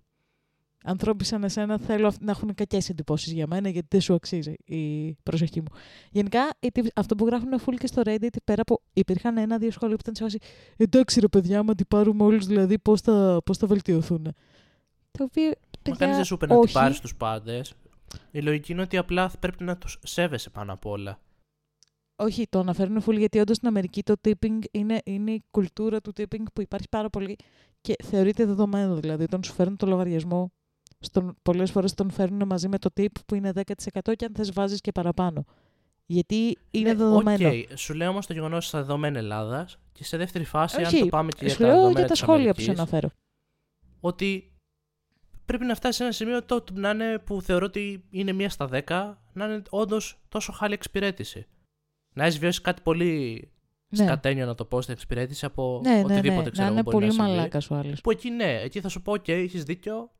Ανθρώποι σαν εσένα θέλω αυ- να έχουν κακές εντυπώσεις για μένα γιατί δεν σου αξίζει η προσοχή μου. Γενικά, οι τύποι- αυτό που γράφουν full και στο Reddit, πέρα από. υπήρχαν ένα-δύο σχόλια που ήταν σε φάση Εντάξει, ρε παιδιά, άμα την πάρουμε όλους, δηλαδή πώς θα, πώς θα βελτιωθούν. Το οποίο. Μα παιδιά, κανείς δεν σου είπε να την όχι. πάρεις τους πάντες. Η λογική είναι ότι απλά θα πρέπει να τους σέβεσαι πάνω απ' όλα. Όχι, το αναφέρουν full γιατί όντως στην Αμερική το tipping είναι, είναι η κουλτούρα του tipping που υπάρχει πάρα πολύ και θεωρείται δεδομένο. Δηλαδή, όταν σου φέρνουν το λογαριασμό, στον, πολλές φορές τον φέρνουν μαζί με το tip που είναι 10% και αν θες βάζεις και παραπάνω. Γιατί είναι Ναι, δεδομένο. οκ. Σου λέω όμως το γεγονός στα δεδομένα Ελλάδας και σε δεύτερη φάση, αν Όχι, το πάμε και για Σου τα λέω δεδομένα για τα της σχόλια που σου Αμερικής, αναφέρω. ότι πρέπει να φτάσει σε ένα σημείο το, να είναι που θεωρώ ότι είναι μία στα δέκα, να είναι όντως τόσο χάλια εξυπηρέτηση. Να έχεις βιώσει κάτι πολύ Ναι. σκατένιο να το πω στην εξυπηρέτηση από Ναι, ναι, οτιδήποτε ναι. ξέρω Να εγώ είναι μπορεί πολύ να συμβεί. μαλάκας ο άλλος. Που εκεί ναι, εκεί θα σου πω: OK, έχεις δίκιο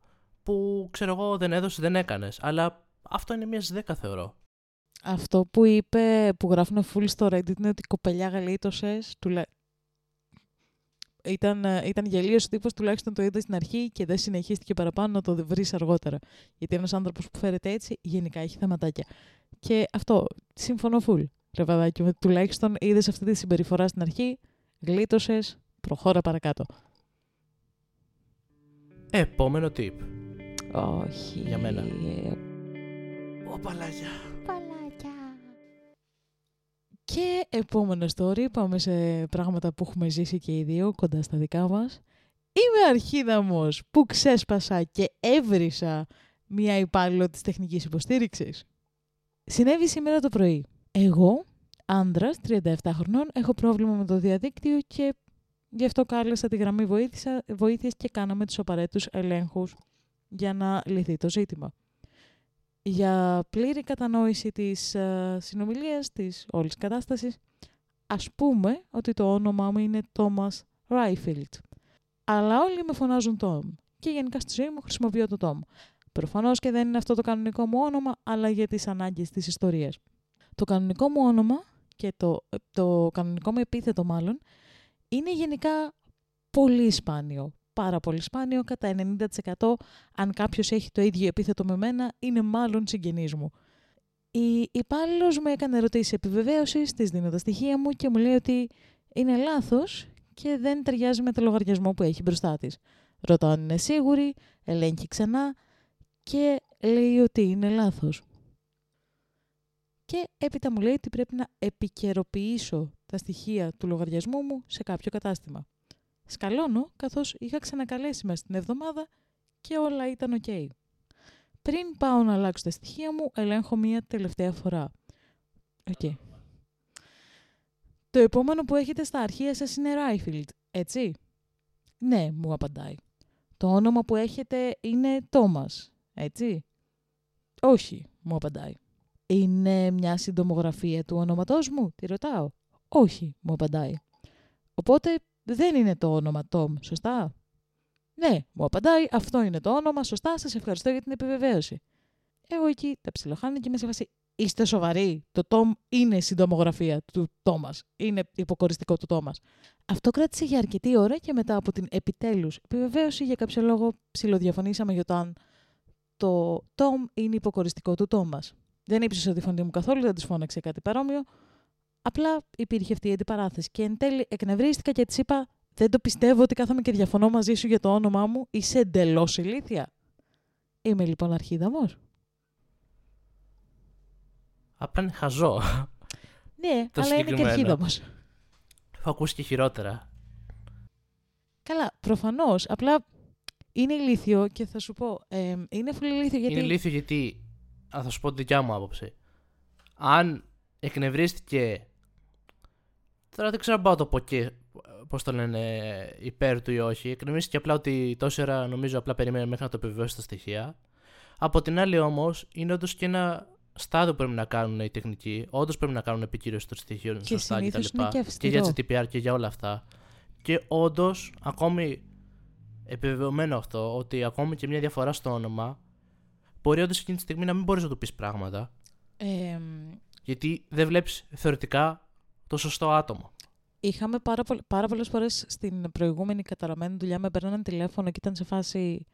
που ξέρω εγώ δεν έδωσε, δεν έκανες. Αλλά αυτό είναι μία στι δέκα θεωρώ. Αυτό που είπε, που γράφουν full στο Reddit είναι ότι κοπελιά γλίτωσες. Τουλα... Ήταν, ε, ήταν γελίος ο τύπος, τουλάχιστον το είδες στην αρχή και δεν συνεχίστηκε παραπάνω να το βρεις αργότερα. Γιατί ένας άνθρωπος που φέρεται έτσι γενικά έχει θεματάκια. Και αυτό, συμφωνώ full. Ρε παιδάκι μου, τουλάχιστον είδες αυτή τη συμπεριφορά στην αρχή, γλίτωσες, προχώρα παρακάτω. Επόμενο tip. Όχι. Για μένα. Ε, Οπαλάγια. Και επόμενο story, πάμε σε πράγματα που έχουμε ζήσει και οι δύο κοντά στα δικά μας. Είμαι αρχίδαμος που ξέσπασα και έβρισα μία υπάλληλο της τεχνικής υποστήριξης. Συνέβη σήμερα το πρωί. Εγώ, άντρας, 37 χρονών, έχω πρόβλημα με το διαδίκτυο και γι' αυτό κάλεσα τη γραμμή βοήθησα, βοήθειας και κάναμε τους απαραίτητους ελέγχους για να λυθεί το ζήτημα για πλήρη κατανόηση της ε, συνομιλίας, της όλης κατάστασης, ας πούμε ότι το όνομά μου είναι Thomas Ράιφιλτ. Αλλά όλοι με φωνάζουν Tom και γενικά στη ζωή μου χρησιμοποιώ το Tom. Προφανώς και δεν είναι αυτό το κανονικό μου όνομα, αλλά για τις ανάγκες της ιστορίας. Το κανονικό μου όνομα και το, το κανονικό μου επίθετο μάλλον είναι γενικά πολύ σπάνιο. Πάρα πολύ σπάνιο, κατά 90% αν κάποιος έχει το ίδιο επίθετο με μένα, είναι μάλλον συγγενής μου. Η υπάλληλος μου έκανε ερωτήσεις επιβεβαίωσης, της δίνω τα στοιχεία μου και μου λέει ότι είναι λάθος και δεν ταιριάζει με το λογαριασμό που έχει μπροστά της. Ρωτάω αν είναι σίγουρη, ελέγχει ξανά και λέει ότι είναι λάθος. Και έπειτα μου λέει ότι πρέπει να επικαιροποιήσω τα στοιχεία του λογαριασμού μου σε κάποιο κατάστημα. Σκαλώνω καθώς είχα ξανακαλέσει μέσα στην εβδομάδα και όλα ήταν οκ. Πριν πάω να αλλάξω τα στοιχεία μου, ελέγχω μία τελευταία φορά. Οκ. Το επόμενο που έχετε στα αρχεία σας είναι Ράιφιλντ, έτσι; Ναι, μου απαντάει. Το όνομα που έχετε είναι Τόμας, έτσι; Όχι, μου απαντάει. Είναι μια συντομογραφία του ονόματός μου, τη ρωτάω; Όχι, μου απαντάει. Οπότε δεν είναι το όνομα Tom, σωστά; Ναι, μου απαντάει, αυτό είναι το όνομα, σωστά, σας ευχαριστώ για την επιβεβαίωση. Εγώ εκεί τα ψιλοχάνω και είμαι σε φάση, είστε σοβαροί, το Tom είναι συντομογραφία του Τόμας, είναι υποκοριστικό του Τόμας. Αυτό κράτησε για αρκετή ώρα και μετά από την επιτέλους επιβεβαίωση για κάποιο λόγο ψιλοδιαφωνήσαμε για το αν το Tom είναι υποκοριστικό του Τόμας. Δεν ύψισε τη φωνή μου καθόλου, δεν της φώναξε κάτι παρόμοιο. Απλά υπήρχε αυτή η αντιπαράθεση. Και εν τέλει εκνευρίστηκα και της είπα: Δεν το πιστεύω ότι κάθομαι και διαφωνώ μαζί σου για το όνομά μου. Είσαι εντελώς ηλίθια. Είμαι λοιπόν αρχίδαμος. Απλά είναι χαζό. Ναι, Το αλλά είμαι και συγκεκριμένο. αρχίδαμος. Έχω ακούσει και χειρότερα. Καλά, προφανώς. Απλά είναι ηλίθιο και θα σου πω. ε, είναι πολύ ηλίθιο γιατί. Είναι ηλίθιο γιατί, α, θα σου πω τη δικιά μου άποψη. Αν εκνευρίστηκε. Τώρα δεν ξέρω αν πάω να το πω και πώς το λένε υπέρ του ή όχι. Εκνευρίστηκε απλά ότι τόση ώρα νομίζω απλά περίμενε μέχρι να το επιβεβαιώσει τα στοιχεία. Από την άλλη όμως είναι όντως και ένα στάδιο που πρέπει να κάνουν οι τεχνικοί. Όντως πρέπει να κάνουν επικύρωση των στοιχείων Και σωστά κτλ. συνήθως είναι και Και για αυστηρό. GDPR και για όλα αυτά. Και όντως, ακόμη επιβεβαιωμένο αυτό, ότι ακόμη και μια διαφορά στο όνομα μπορεί όντως εκείνη τη στιγμή να μην μπορείς να του πεις πράγματα. Ε, Γιατί δεν βλέπεις θεωρητικά το σωστό άτομο. Είχαμε πάρα, πολλ- πάρα πολλές φορές στην προηγούμενη καταραμένη δουλειά με παίρνανε τηλέφωνο και ήταν σε φάση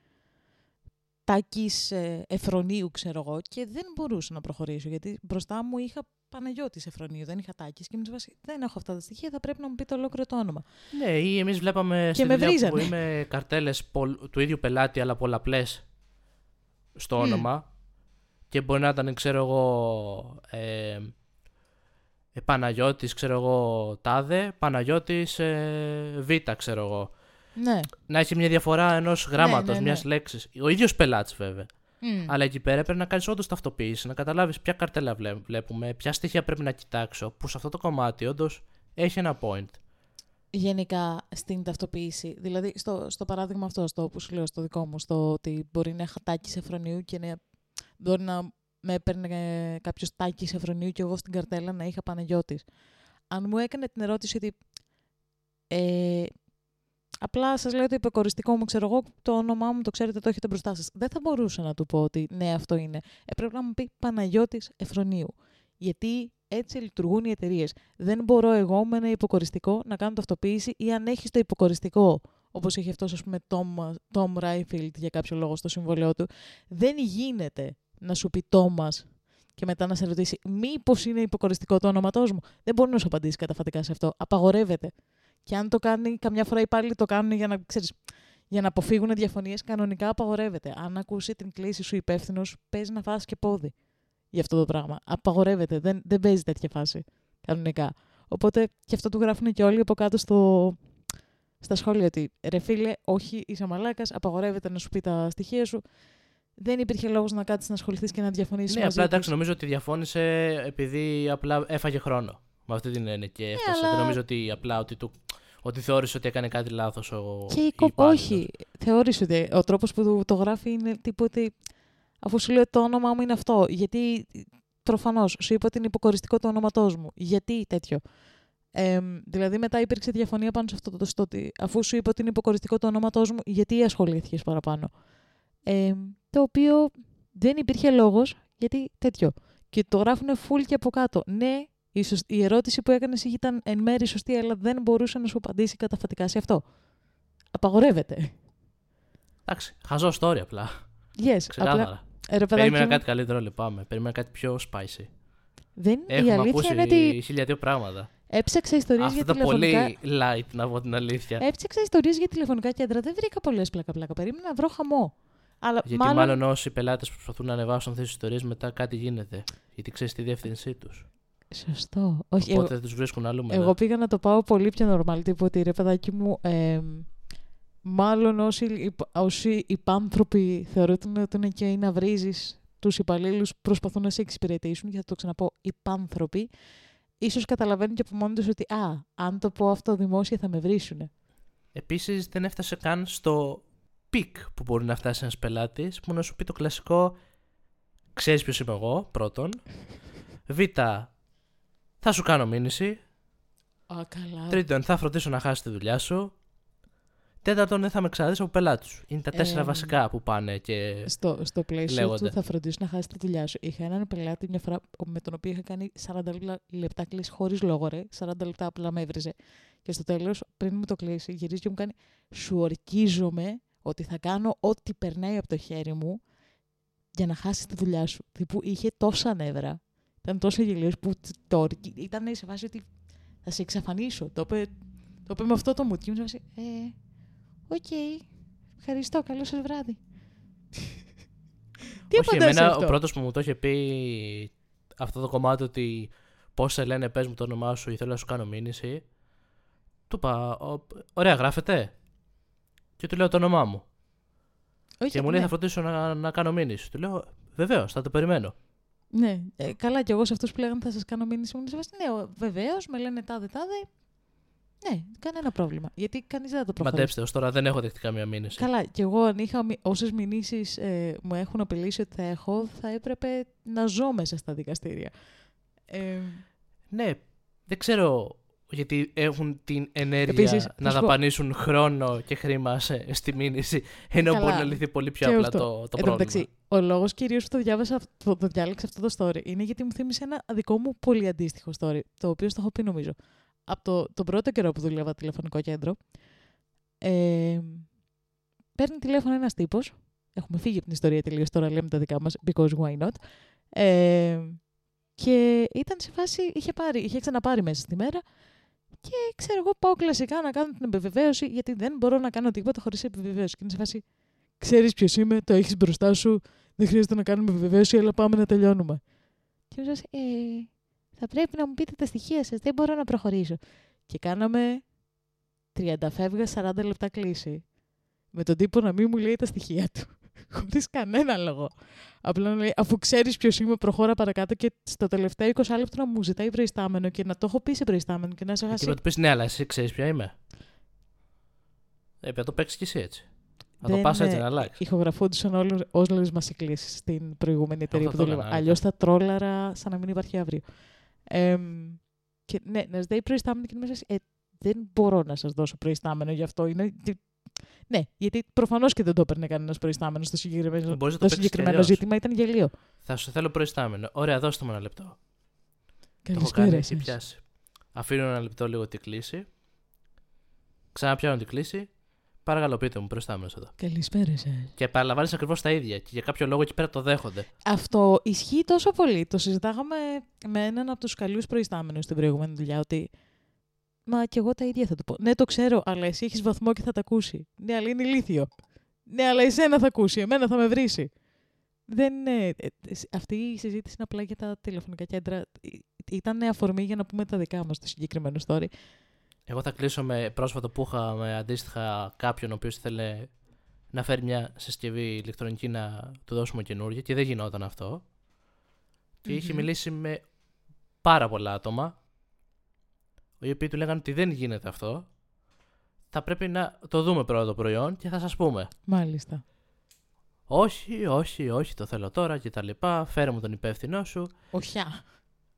τάκης ε, Εφρονίου, ξέρω εγώ, και δεν μπορούσα να προχωρήσω, γιατί μπροστά μου είχα Παναγιώτης Εφρονίου, δεν είχα τάκης και ήμουν σε φάση, δεν έχω αυτά τα στοιχεία, θα πρέπει να μου πείτε ολόκληρο το όνομα. Ναι, ή εμείς βλέπαμε στη με δουλειά που βρίζανε. είμαι καρτέλες του ίδιου πελάτη, αλλά πολλαπλές στο Μμ. όνομα. Και μπορεί να ήταν, ξέρω εγώ. Ε, ε, Παναγιώτης, ξέρω εγώ, τάδε, Παναγιώτης ε, Β, ξέρω εγώ. Ναι, Να έχει μια διαφορά ενός γράμματος, ναι, ναι. μια λέξης. Ο ίδιος πελάτης, βέβαια. Μμ. Αλλά εκεί πέρα πρέπει να κάνεις όντως ταυτοποίηση, να καταλάβεις ποια καρτέλα βλέ- βλέπουμε, ποια στοιχεία πρέπει να κοιτάξω, που σε αυτό το κομμάτι όντως έχει ένα point. γενικά στην ταυτοποίηση. Δηλαδή, στο, στο παράδειγμα αυτό, στο που σου λέω στο δικό μου, στο ότι μπορεί να είχα τάκι σεφρονίου και να, μπορεί να με έπαιρνε κάποιος τάκι σεφρονίου και εγώ στην καρτέλα να είχα Παναγιώτης. Αν μου έκανε την ερώτηση ότι ε, απλά σας λέω το υποκοριστικό μου, ξέρω εγώ, το όνομά μου το ξέρετε, το έχετε μπροστά σας. Δεν θα μπορούσα να του πω ότι ναι, αυτό είναι. Ε, πρέπει να μου πει Παναγιώτης Εφρονίου. Γιατί έτσι λειτουργούν οι εταιρείες. Δεν μπορώ εγώ με ένα υποκοριστικό να κάνω ταυτοποίηση ή αν έχεις το υποκοριστικό, όπως έχει αυτός, ας πούμε, Tom, Tom Rayfield για κάποιο λόγο στο συμβολέο του, δεν γίνεται να σου πει Thomas και μετά να σε ρωτήσει μήπως είναι υποκοριστικό το όνοματός μου. Δεν μπορεί να σου απαντήσει καταφατικά σε αυτό. Απαγορεύεται. Και αν το κάνει, καμιά φορά οι υπάλληλοι το κάνουν για να, ξέρεις, για να αποφύγουν διαφωνίες, κανονικά απαγορεύεται. Αν ακούσει την κλίση σου υπεύθυνος, παίζει να φας και πόδι για αυτό το πράγμα. Απαγορεύεται. Δεν, δεν παίζει τέτοια φάση κανονικά. Οπότε και αυτό του γράφουν και όλοι από κάτω στο, στα σχόλια ότι ρε φίλε, όχι, είσαι μαλάκας, απαγορεύεται να σου πει τα στοιχεία σου. Δεν υπήρχε λόγος να κάτσεις να ασχοληθείς και να διαφωνήσεις. Ναι, μαζί απλά τους. εντάξει, νομίζω ότι διαφώνησε επειδή απλά έφαγε χρόνο. Με αυτή την έννοια και έφτασε. αλλά- Δεν νομίζω ότι απλά ότι, του, ότι θεώρησε ότι έκανε κάτι λάθος ο. Και η η κο- υπάλληλος. όχι, θεώρησε ότι ο τρόπος που το- το γράφει είναι τύπου ότι αφού σου λέω το όνομά μου είναι αυτό, γιατί προφανώ σου είπα ότι είναι υποκοριστικό το όνοματός μου. Γιατί τέτοιο; Ε, δηλαδή μετά υπήρξε διαφωνία πάνω σε αυτό το στο ότι αφού σου είπα ότι είναι υποκοριστικό το όνοματός μου, γιατί ασχολήθηκες παραπάνω; Ε, το οποίο δεν υπήρχε λόγος γιατί τέτοιο. Και το γράφουν full και από κάτω. Ναι, η, σωσ- η ερώτηση που έκανες ήταν εν μέρη σωστή, αλλά δεν μπορούσε να σου απαντήσει καταφατικά σε αυτό. Απαγορεύεται. Εντάξει, χαζό story απλά. Yes, Ξεκάθαρα. απλά. Ε, ρε, παιδάκι Περίμενα μου, κάτι καλύτερο, λυπάμαι. Περίμενα κάτι πιο spicy. Δεν, η Έχουμε αλήθεια ακούσει είναι ότι χίλια δύο πράγματα. έψαξα ιστορίες για Αυτό το τηλεφωνικά. πολύ light, να πω την αλήθεια. Έψαξα ιστορίες για τηλεφωνικά κέντρα. Δεν βρήκα πολλές πλάκα-πλάκα. Περίμενα να βρω χαμό. Αλλά Γιατί μάλλον, μάλλον, όσοι πελάτες προσπαθούν να ανεβάσουν αυτές τις ιστορίες, μετά κάτι γίνεται. Γιατί ξέρεις τη διεύθυνσή τους. Σωστό. Όχι, Οπότε εγώ, δεν τους βρίσκουν αλλού μετά. εγώ πήγα να το πάω πολύ πιο normal. Τύπου ότι ρε παιδάκι μου, ε, μάλλον όσοι, υπ- όσοι υπάνθρωποι θεωρούν ότι είναι και να βρίζει τους υπαλλήλους προσπαθούν να σε εξυπηρετήσουν, και θα το ξαναπώ, υπάνθρωποι, ίσως καταλαβαίνουν και από μόνοι τους ότι α, αν το πω αυτό δημόσια θα με βρίσουν. Επίσης δεν έφτασε καν στο peak που μπορεί να φτάσει ένας πελάτης που να σου πει το κλασικό Ξέρεις ποιος είμαι εγώ, πρώτον. Β. Θα σου κάνω μήνυση. Α, καλά. Τρίτον, θα φροντίσω να χάσεις τη δουλειά σου. Τέταρτον, δεν θα με ξαναδείς από πελάτης σου. Είναι τα τέσσερα Ε, βασικά που πάνε και. Στο, στο πλαίσιο Λέγονται. του θα φροντίσεις να χάσεις τη δουλειά σου. Είχα έναν πελάτη μια φορά με τον οποίο είχα κάνει 40 λεπτά- λεπτά κλείσει χωρίς λόγο, ρε. 40 λεπτά απλά με έβριζε. Και στο τέλος, πριν μου το κλείσει, γυρίζει και μου κάνει Σου ορκίζομαι ότι θα κάνω ό,τι περνάει από το χέρι μου για να χάσει τη δουλειά σου. Τύπου είχε τόσα νεύρα. Ήταν τόσο γελίος που τ- το ορκι... ήταν σε φάση ότι θα σε εξαφανίσω. Το είπε, το είπε με αυτό το μου. Και ήμουν σε φάση, ε, οκ. Ευχαριστώ. Καλό σας βράδυ. (laughs) Τι Όχι, απαντάς σε εμένα αυτό; ο πρώτος που μου το είχε πει αυτό το κομμάτι ότι πώς σε λένε, πες μου το όνομά σου ή θέλω να σου κάνω μήνυση. Του είπα, «Ω, ωραία, γράφετε. Και του λέω το όνομά μου. Όχι, Και μου λέει, ναι. θα φροντίσω να, να κάνω μήνυση. Του λέω, βεβαίως, θα το περιμένω. Ναι, ε, καλά κι εγώ σε αυτούς που λέγανε θα σας κάνω μήνυση μου. σε φάση, Ναι, βεβαίως, με λένε τάδε τάδε. Ναι, κανένα πρόβλημα. Γιατί κανείς δεν θα το προχωρήσει. Μαντέψτε, ως τώρα δεν έχω δεχτεί καμία μήνυση. Καλά, κι εγώ αν είχα όσες μηνύσεις ε, μου έχουν απειλήσει ότι θα έχω, θα έπρεπε να ζω μέσα στα δικαστήρια. Ε, Ναι, δεν ξέρω γιατί έχουν την ενέργεια Επίσης, θα να σου πω- δαπανίσουν χρόνο και χρήμα σε- στη μήνυση, ενώ Καλά. μπορεί να λυθεί πολύ πιο Και απλά αυτό. το, το Εν τω πρόβλημα. μεταξύ, ο λόγος κυρίως που το, διάβασα, το, το διάλεξα αυτό το story είναι γιατί μου θύμισε ένα δικό μου πολύ αντίστοιχο story, το οποίο στο έχω πει νομίζω. Από το, τον πρώτο καιρό που δούλευα τηλεφωνικό κέντρο, ε, παίρνει τηλέφωνο ένας τύπος. Έχουμε φύγει από την ιστορία τελείως τώρα, λέμε τα δικά μας, because why not. Ε, και ήταν σε φάση, είχε, πάρει, είχε ξαναπάρει μέσα στη μέρα και ξέρω εγώ πάω κλασικά να κάνω την επιβεβαίωση γιατί δεν μπορώ να κάνω τίποτα χωρίς επιβεβαίωση. Και είναι σε φάση, ξέρεις ποιος είμαι, το έχεις μπροστά σου, δεν χρειάζεται να κάνουμε επιβεβαίωση, αλλά πάμε να τελειώνουμε. Και μου ε, θα πρέπει να μου πείτε τα στοιχεία σας, δεν μπορώ να προχωρήσω. Και κάναμε 30 φεύγα 40 λεπτά κλίση. Με τον τύπο να μην μου λέει τα στοιχεία του. (laughs) Χωρίς κανένα λόγο. Απλά να λέει, αφού ξέρεις ποιος είμαι, προχώρα παρακάτω και στο τελευταίο 20 λεπτό να μου ζητάει προϊστάμενο και να το έχω πει σε προϊστάμενο και να σε Και χάσει. να του πεις ναι, αλλά εσύ ξέρεις ποια είμαι. Ε, πρέπει να το παίξεις κι εσύ έτσι. Να το Δεν, πας έτσι ε, να αλλάξεις. Ηχογραφούντουσαν όλες μας οι κλήσεις στην προηγούμενη εταιρεία Αυτό που το δούλευα. έκανα, Αλλιώς θα τρόλαρα σαν να μην υπάρχει αύριο. Εμ, και ναι, να ζητάει προϊστάμενο και να μέσα. Ε, δεν μπορώ να σας δώσω προϊστάμενο γι' αυτό. Είναι... Ναι, γιατί προφανώς και δεν το έπαιρνε κανένας προϊστάμενο στο συγκεκριμένο, Μπορείς να το το παίξεις συγκεκριμένο κι αλλιώς. ζήτημα. Ήταν γελίο. Θα σου θέλω προϊστάμενο. Ωραία, δώστε μου ένα λεπτό. Το έχω Καλησπέρα κάνει, έχει σας. πιάσει. Αφήνω ένα λεπτό λίγο την κλίση. Ξαναπιάνω την κλίση. Παρακαλώ, πείτε μου προϊστάμενος εδώ. Καλησπέρα σα. Και επαναλαμβάνεις ακριβώς τα ίδια. Και για κάποιο λόγο εκεί πέρα το δέχονται. Αυτό ισχύει τόσο πολύ. Το συζητάγαμε με έναν από τους καλούς προϊστάμενους στην προηγούμενη δουλειά. Ότι. Μα κι εγώ τα ίδια θα του πω. Ναι, το ξέρω, αλλά εσύ έχεις βαθμό και θα τα ακούσει. Ναι, αλλά είναι ηλίθιο. Ναι, αλλά εσένα θα ακούσει. Εμένα θα με βρήσει. Δεν είναι. ε, ε, Αυτή η συζήτηση είναι απλά για τα τηλεφωνικά κέντρα. Ε, Ήταν αφορμή για να πούμε τα δικά μας το συγκεκριμένο story. Εγώ θα κλείσω με πρόσφατο που είχα με αντίστοιχα κάποιον ο οποίος ήθελε να φέρει μια συσκευή ηλεκτρονική να του δώσουμε καινούργια και δεν γινόταν αυτό. Και είχε Μμμ. μιλήσει με πάρα πολλά άτομα, οι οποίοι του λέγανε ότι δεν γίνεται αυτό. Θα πρέπει να το δούμε πρώτα το προϊόν και θα σας πούμε. Μάλιστα. Όχι, όχι, όχι, το θέλω τώρα και τα λοιπά. Φέρε μου τον υπεύθυνό σου. Οχιά.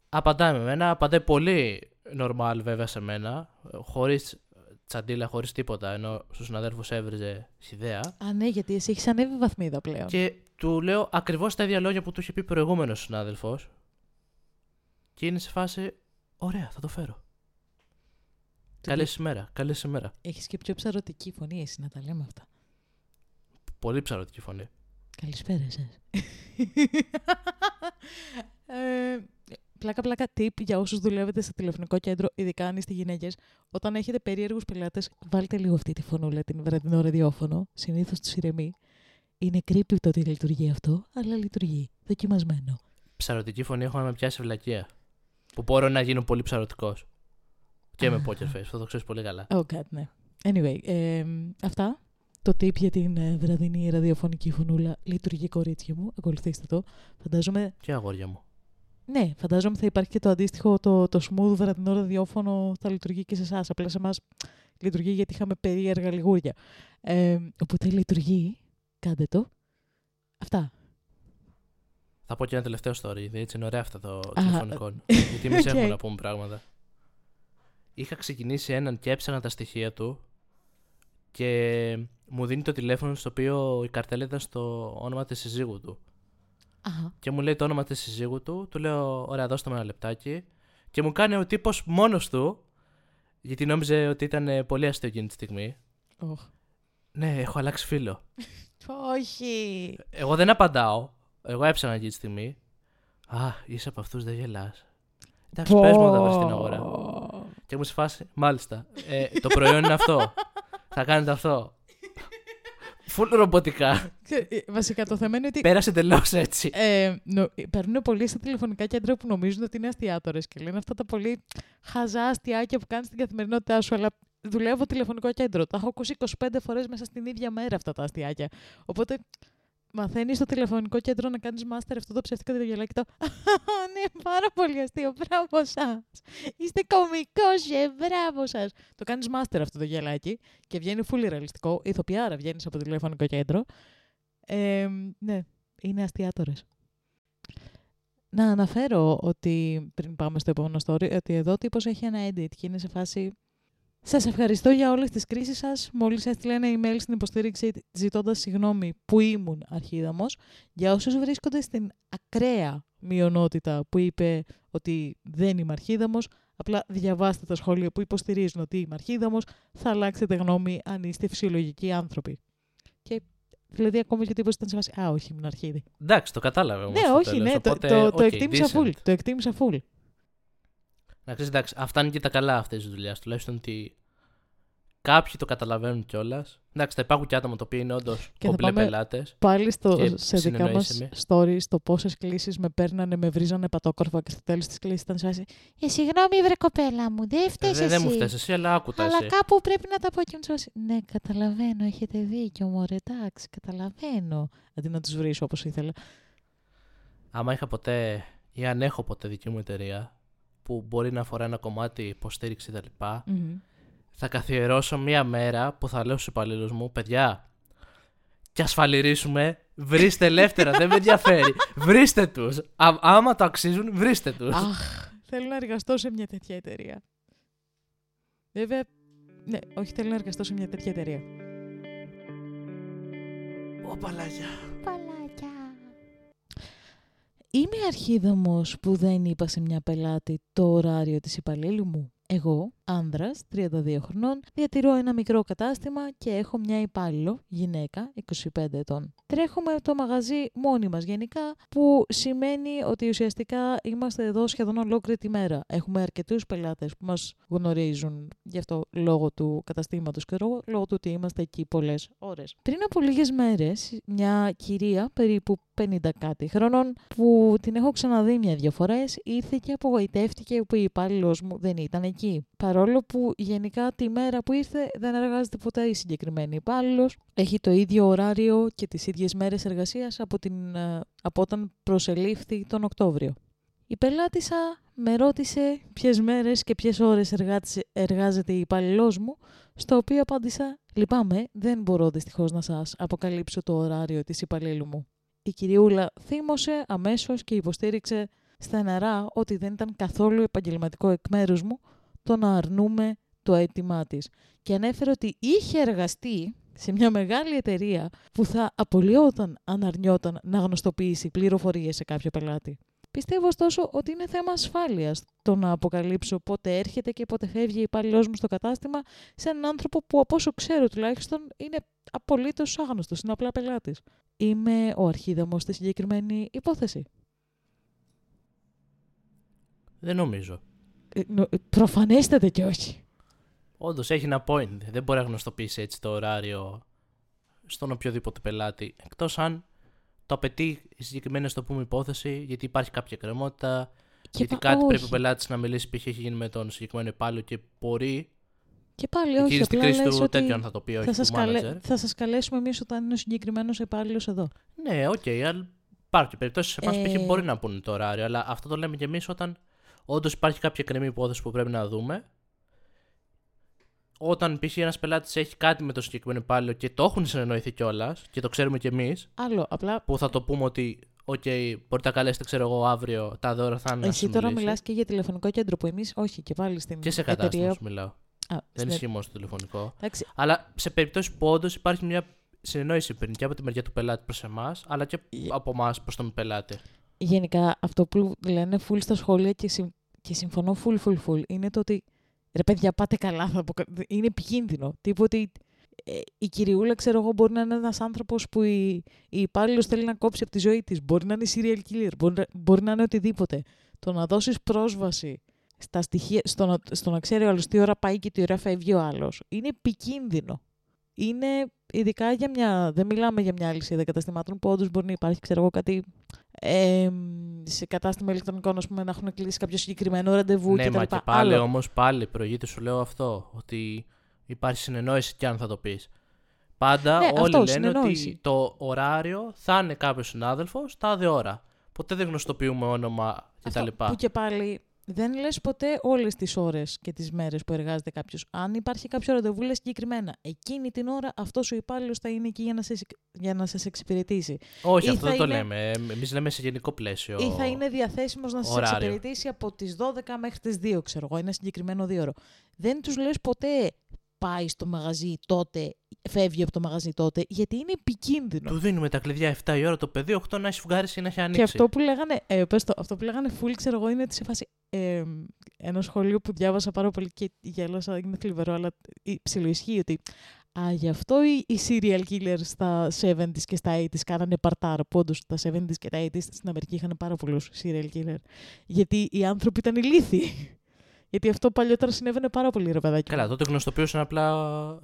Απαντάει με μένα, απαντάει πολύ normal βέβαια σε μένα, χωρίς τσαντίλα, χωρίς τίποτα, ενώ στους συναδέλφους έβριζε ιδέα. Α, ναι, γιατί εσύ έχεις ανέβει βαθμίδα πλέον. Και του λέω ακριβώς τα ίδια λόγια που του είχε πει προηγούμενος συνάδελφος. Και είναι σε φάση, ωραία, θα το φέρω. Καλή ημέρα, καλή ημέρα. Έχεις και πιο ψαρωτική φωνή, εσύ να τα λέμε αυτά. Πολύ ψαρωτική φωνή. Καλησπέρα σας. ε, πλάκα πλάκα tip για όσους δουλεύετε σε τηλεφωνικό κέντρο, ειδικά αν είστε γυναίκες. Όταν έχετε περίεργους πελάτες, βάλτε λίγο αυτή τη φωνούλα την βραδινό ραδιόφωνο. Συνήθως τους ηρεμεί. Είναι creepy το ότι λειτουργεί αυτό, αλλά λειτουργεί. Δοκιμασμένο. Ψαρωτική φωνή έχω να με πιάσει βλακεία. Που μπορώ να γίνω πολύ ψαρωτικός. Και με Α. poker face, αυτό το ξέρεις πολύ καλά. Oh god, ναι. Anyway, ε, αυτά. Το tip για την ε, βραδινή ραδιοφωνική φωνούλα λειτουργεί κορίτσια μου. Ακολουθήστε το. Φαντάζομαι Και αγόρια μου. Ναι, φαντάζομαι θα υπάρχει και το αντίστοιχο, το, το smooth βραδινό ραδιόφωνο θα λειτουργεί και σε εσάς. Απλά σε εμάς λειτουργεί γιατί είχαμε περίεργα λιγούρια. Ε, οπότε λειτουργεί. Κάντε το. Αυτά. Θα πω και ένα τελευταίο story, γιατί έτσι είναι ωραία αυτά το Α, τηλεφωνικό. γιατί εμείς (laughs) οκ. έχουμε να πούμε πράγματα. Είχα ξεκινήσει έναν και έψανα τα στοιχεία του και μου δίνει το τηλέφωνο στο οποίο η καρτέλα ήταν στο όνομα της συζύγου του. Αχα. Και μου λέει το όνομα της συζύγου του, του λέω ωραία δώστε μου ένα λεπτάκι και μου κάνει ο τύπος μόνος του, γιατί νόμιζε ότι ήταν ε, πολύ αστείο εκείνη τη στιγμή. Οχ. Ναι, έχω αλλάξει φίλο. Όχι. Εγώ δεν απαντάω. Εγώ έψανα εκείνη τη στιγμή. Α, είσαι από αυτούς, δεν γελάς. Εντάξει, πες μου όταν βρει την αγορά. Και μου σε φάση, μάλιστα. Ε, το προϊόν είναι αυτό. Θα κάνετε αυτό. Φουλ ρομποτικά. Ξέ- ε, Βασικά το θέμα είναι ότι Πέρασε τελώ έτσι. ε, νο, παίρνουν πολλοί στα τηλεφωνικά κέντρα που νομίζουν ότι είναι αστιάτορε και λένε αυτά τα πολύ χαζά αστιάκια που κάνεις στην καθημερινότητά σου. Αλλά δουλεύω τηλεφωνικό κέντρο. Τα έχω ακούσει 25 φορές μέσα στην ίδια μέρα αυτά τα αστιάκια. Οπότε μαθαίνεις στο τηλεφωνικό κέντρο να κάνεις μάστερ αυτό το ψεύτικο διαγελάκι. Το ναι, πάρα πολύ αστείο. Μπράβο σας. Είστε κωμικός, ε, μπράβο σας. Το κάνεις μάστερ αυτό το γελάκι και βγαίνει φούλη ρεαλιστικό. Ηθοποιάρα βγαίνεις από το τηλεφωνικό κέντρο. Ε, ναι, είναι αστιάτορες. Να αναφέρω ότι, πριν πάμε στο επόμενο story, ότι εδώ ο τύπος έχει ένα edit και είναι σε φάση Σας ευχαριστώ για όλες τις κρίσεις σας. Μόλις έστειλα ένα email στην υποστήριξη ζητώντας συγγνώμη που ήμουν αρχίδαμος. Για όσους βρίσκονται στην ακραία μειονότητα που είπε ότι δεν είμαι αρχίδαμος, απλά διαβάστε τα σχόλια που υποστηρίζουν ότι είμαι αρχίδαμος, θα αλλάξετε γνώμη αν είστε φυσιολογικοί άνθρωποι. Και δηλαδή ακόμα και ο τύπος ήταν σε φάση «Α, όχι, ήμουν αρχίδη». Εντάξει, το κατάλαβε όμως. Ναι, όχι, ναι, το, το, το εκτίμησα full. Το εκτίμησα full. Να ξέρεις, εντάξει, αυτά είναι και τα καλά αυτή της δουλειάς. Τουλάχιστον ότι Κάποιοι το καταλαβαίνουν κιόλας. Εντάξει, θα υπάρχουν και άτομα τα οποία είναι όντως κομπλέ πελάτες. Πάλι στο, σε δικά μας stories το πόσες κλήσεις με παίρνανε, με βρίζανε πατόκορφα και στο τέλος της κλήσης ήταν σε Ε, συγγνώμη, βρε κοπέλα μου, δεν φταίεις εσύ. Δεν μου φταίεις εσύ, αλλά άκουτα Αλλά εσύ. κάπου πρέπει να τα πω και μου Ναι, καταλαβαίνω, έχετε δίκιο, μωρέ, εντάξει, καταλαβαίνω. Αντί να τους βρίσω όπως ήθελα. Άμα είχα ποτέ ή αν έχω ποτέ δική μου εταιρεία που μπορεί να αφορά ένα κομμάτι υποστήριξη κτλ. Mm-hmm θα καθιερώσω μία μέρα που θα λέω στους υπαλλήλους μου, παιδιά, και ασφαλιρίσουμε, βρίστε ελεύθερα, δεν με ενδιαφέρει. Βρίστε τους. Άμα το αξίζουν, βρίστε τους. Αχ, θέλω να εργαστώ σε μια τέτοια εταιρεία. Βέβαια, ναι, όχι θέλω να εργαστώ σε μια τέτοια εταιρεία. Ω, παλάκια. Παλάκια. Είμαι αρχίδαμος που δεν είπα σε μια πελάτη το ωράριο της υπαλλήλου μου. Εγώ, άνδρας, 32 χρονών, διατηρώ ένα μικρό κατάστημα και έχω μια υπάλληλο, γυναίκα, 25 ετών. Τρέχουμε το μαγαζί μόνοι μας γενικά, που σημαίνει ότι ουσιαστικά είμαστε εδώ σχεδόν ολόκληρη τη μέρα. Έχουμε αρκετούς πελάτες που μας γνωρίζουν, γι' αυτό λόγω του καταστήματος και λόγω του ότι είμαστε εκεί πολλές ώρες. Πριν από λίγες μέρες, μια κυρία περίπου 50 κάτι χρονών, που την έχω ξαναδεί μια-δυο φορές, ήρθε και απογοητεύτηκε που η υπάλληλος μου δεν ήταν εκεί. Παρόλο που γενικά τη μέρα που ήρθε δεν εργάζεται ποτέ η συγκεκριμένη υπάλληλος, έχει το ίδιο ωράριο και τις ίδιες μέρες εργασίας από, την, ε, από όταν προσελήφθη τον Οκτώβριο. Η πελάτησα με ρώτησε ποιες μέρες και ποιες ώρες εργάζεται η υπάλληλός μου, στο οποίο απάντησα «Λυπάμαι, δεν μπορώ δυστυχώς να σας αποκαλύψω το ωράριο της υπαλλήλου μου». Η κυριούλα θύμωσε αμέσως και υποστήριξε στεναρά ότι δεν ήταν καθόλου επαγγελματικό εκ μέρους μου το να αρνούμε το αίτημά της. Και ανέφερε ότι είχε εργαστεί σε μια μεγάλη εταιρεία που θα απολυόταν αν αρνιόταν να γνωστοποιήσει πληροφορίες σε κάποιο πελάτη. Πιστεύω ωστόσο ότι είναι θέμα ασφάλειας το να αποκαλύψω πότε έρχεται και πότε φεύγει η υπάλληλός μου στο κατάστημα σε έναν άνθρωπο που από όσο ξέρω τουλάχιστον είναι απολύτως άγνωστος, είναι απλά πελάτης. Είμαι ο αρχίδαμος στη συγκεκριμένη υπόθεση. Δεν νομίζω. Ε, προφανέστατα και όχι. Όντως έχει ένα point. Δεν μπορεί να γνωστοποιήσει έτσι το ωράριο στον οποιοδήποτε πελάτη. Εκτός αν το απαιτεί η συγκεκριμένη στο πούμε υπόθεση, γιατί υπάρχει κάποια εκκρεμότητα, γιατί κάτι όχι. πρέπει ο πελάτης να μιλήσει, π.χ. έχει γίνει με τον συγκεκριμένο υπάλληλο και μπορεί. Και πάλι όχι. Εκείνη στην κρίση του ότι τέτοιον θα το πει, όχι θα σας, καλέ... θα σας καλέσουμε εμείς όταν είναι ο συγκεκριμένος υπάλληλος εδώ. Ναι, ok, okay, αλλά υπάρχουν περιπτώσεις σε εμά ε... που μπορεί να πούνε το ωράριο, αλλά αυτό το λέμε κι εμείς όταν όντως υπάρχει κάποια εκκρεμή υπόθεση που πρέπει να δούμε. Όταν π.χ. ένας πελάτης έχει κάτι με το συγκεκριμένο υπάλληλο και το έχουν συνεννοηθεί κιόλας και το ξέρουμε κι εμείς. Άλλο, απλά. Που θα το πούμε ότι, OK, μπορείτε να καλέσετε, ξέρω εγώ, αύριο τα δώρα θα είναι. Εσύ τώρα μιλάς και για τηλεφωνικό κέντρο που εμείς, όχι, και πάλι στην. Και σε κατάσταση εταιρεία... μιλάω. Α, Δεν ισχύει μόνο στο τηλεφωνικό. Εντάξει. Αλλά σε περιπτώσεις που όντως υπάρχει μια συνεννόηση πριν και από τη μεριά του πελάτη προς εμάς, αλλά και από εμάς προς τον πελάτη. Γενικά, αυτό που λένε full στα σχόλια και και συμφωνώ full, full, full, είναι το ότι ρε παιδιά πάτε καλά, θα είναι επικίνδυνο. Τύπο ότι ε, η κυριούλα, ξέρω εγώ, μπορεί να είναι ένας άνθρωπος που η, η υπάλληλος θέλει να κόψει από τη ζωή της. Μπορεί να είναι serial killer, μπορεί, μπορεί να είναι οτιδήποτε. Το να δώσεις πρόσβαση στα στοιχεία, στο, να, στο να ξέρει ο άλλος τι ώρα πάει και τι ώρα φεύγει ο άλλος, είναι επικίνδυνο. Είναι ειδικά για μια. Δεν μιλάμε για μια αλυσίδα καταστημάτων που όντως μπορεί να υπάρχει, ξέρω εγώ, κάτι ε, σε κατάστημα ηλεκτρονικών ας πούμε, να έχουν κλείσει κάποιο συγκεκριμένο ραντεβού ναι, Μα και πάλι όμως, πάλι προηγείται σου λέω αυτό, ότι υπάρχει συνεννόηση κι αν θα το πεις. Πάντα ναι, όλοι αυτό, λένε ότι το ωράριο θα είναι κάποιος συνάδελφος τάδε ώρα. Ποτέ δεν γνωστοποιούμε όνομα κτλ. Που και πάλι δεν λες ποτέ όλες τις ώρες και τις μέρες που εργάζεται κάποιος. Αν υπάρχει κάποιο ραντεβού, λες συγκεκριμένα. Εκείνη την ώρα αυτός ο υπάλληλος θα είναι εκεί για να, σε, για να σας εξυπηρετήσει. Όχι, αυτό δεν το λέμε. Εμείς λέμε σε γενικό πλαίσιο. Ή θα είναι διαθέσιμος να σα εξυπηρετήσει από τις 12 μέχρι τις 2, ξέρω εγώ. Ένα συγκεκριμένο δύο ώρο. Δεν τους λες ποτέ πάει στο μαγαζί τότε, φεύγει από το μαγαζί τότε, γιατί είναι επικίνδυνο. Του δίνουμε τα κλειδιά 7 η ώρα το παιδί, 8 να έχει φουγγάρει ή να έχει ανοίξει. Και αυτό που λέγανε, ε, πες το, αυτό που λέγανε full, ξέρω εγώ, είναι ότι σε φάση. Ε, ένα σχολείο που διάβασα πάρα πολύ και γέλασα, είναι θλιβερό, αλλά ψιλοισχύει ότι Α, γι' αυτό οι, οι serial killers στα 70s και στα 80s κάνανε παρτάρ. Που όντως τα 70s και τα 80s στην Αμερική είχαν πάρα πολλούς serial killers. Γιατί οι άνθρωποι ήταν ηλίθιοι. Γιατί αυτό παλιότερα συνέβαινε πάρα πολύ, ρε παιδάκι. Καλά, τότε γνωστοποιούσαν απλά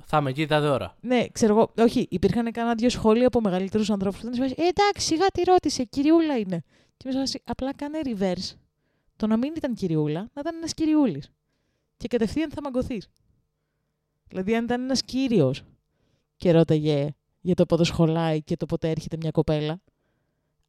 θα είμαι εκεί τάδε ώρα. Ναι, ξέρω εγώ. Όχι, υπήρχαν κανένα δύο σχόλια από μεγαλύτερους ανθρώπους που ήταν σε φάση, «Ε, εντάξει, σιγά τη ρώτησε, κυριούλα είναι. Και είμαι σε φάση, απλά κάνε reverse. Το να μην ήταν κυριούλα, να ήταν ένας κυριούλης. Και κατευθείαν θα μαγκωθείς. Δηλαδή, αν ήταν ένας κύριος και ρώταγε για το πότε σχολάει και το πότε έρχεται μια κοπέλα,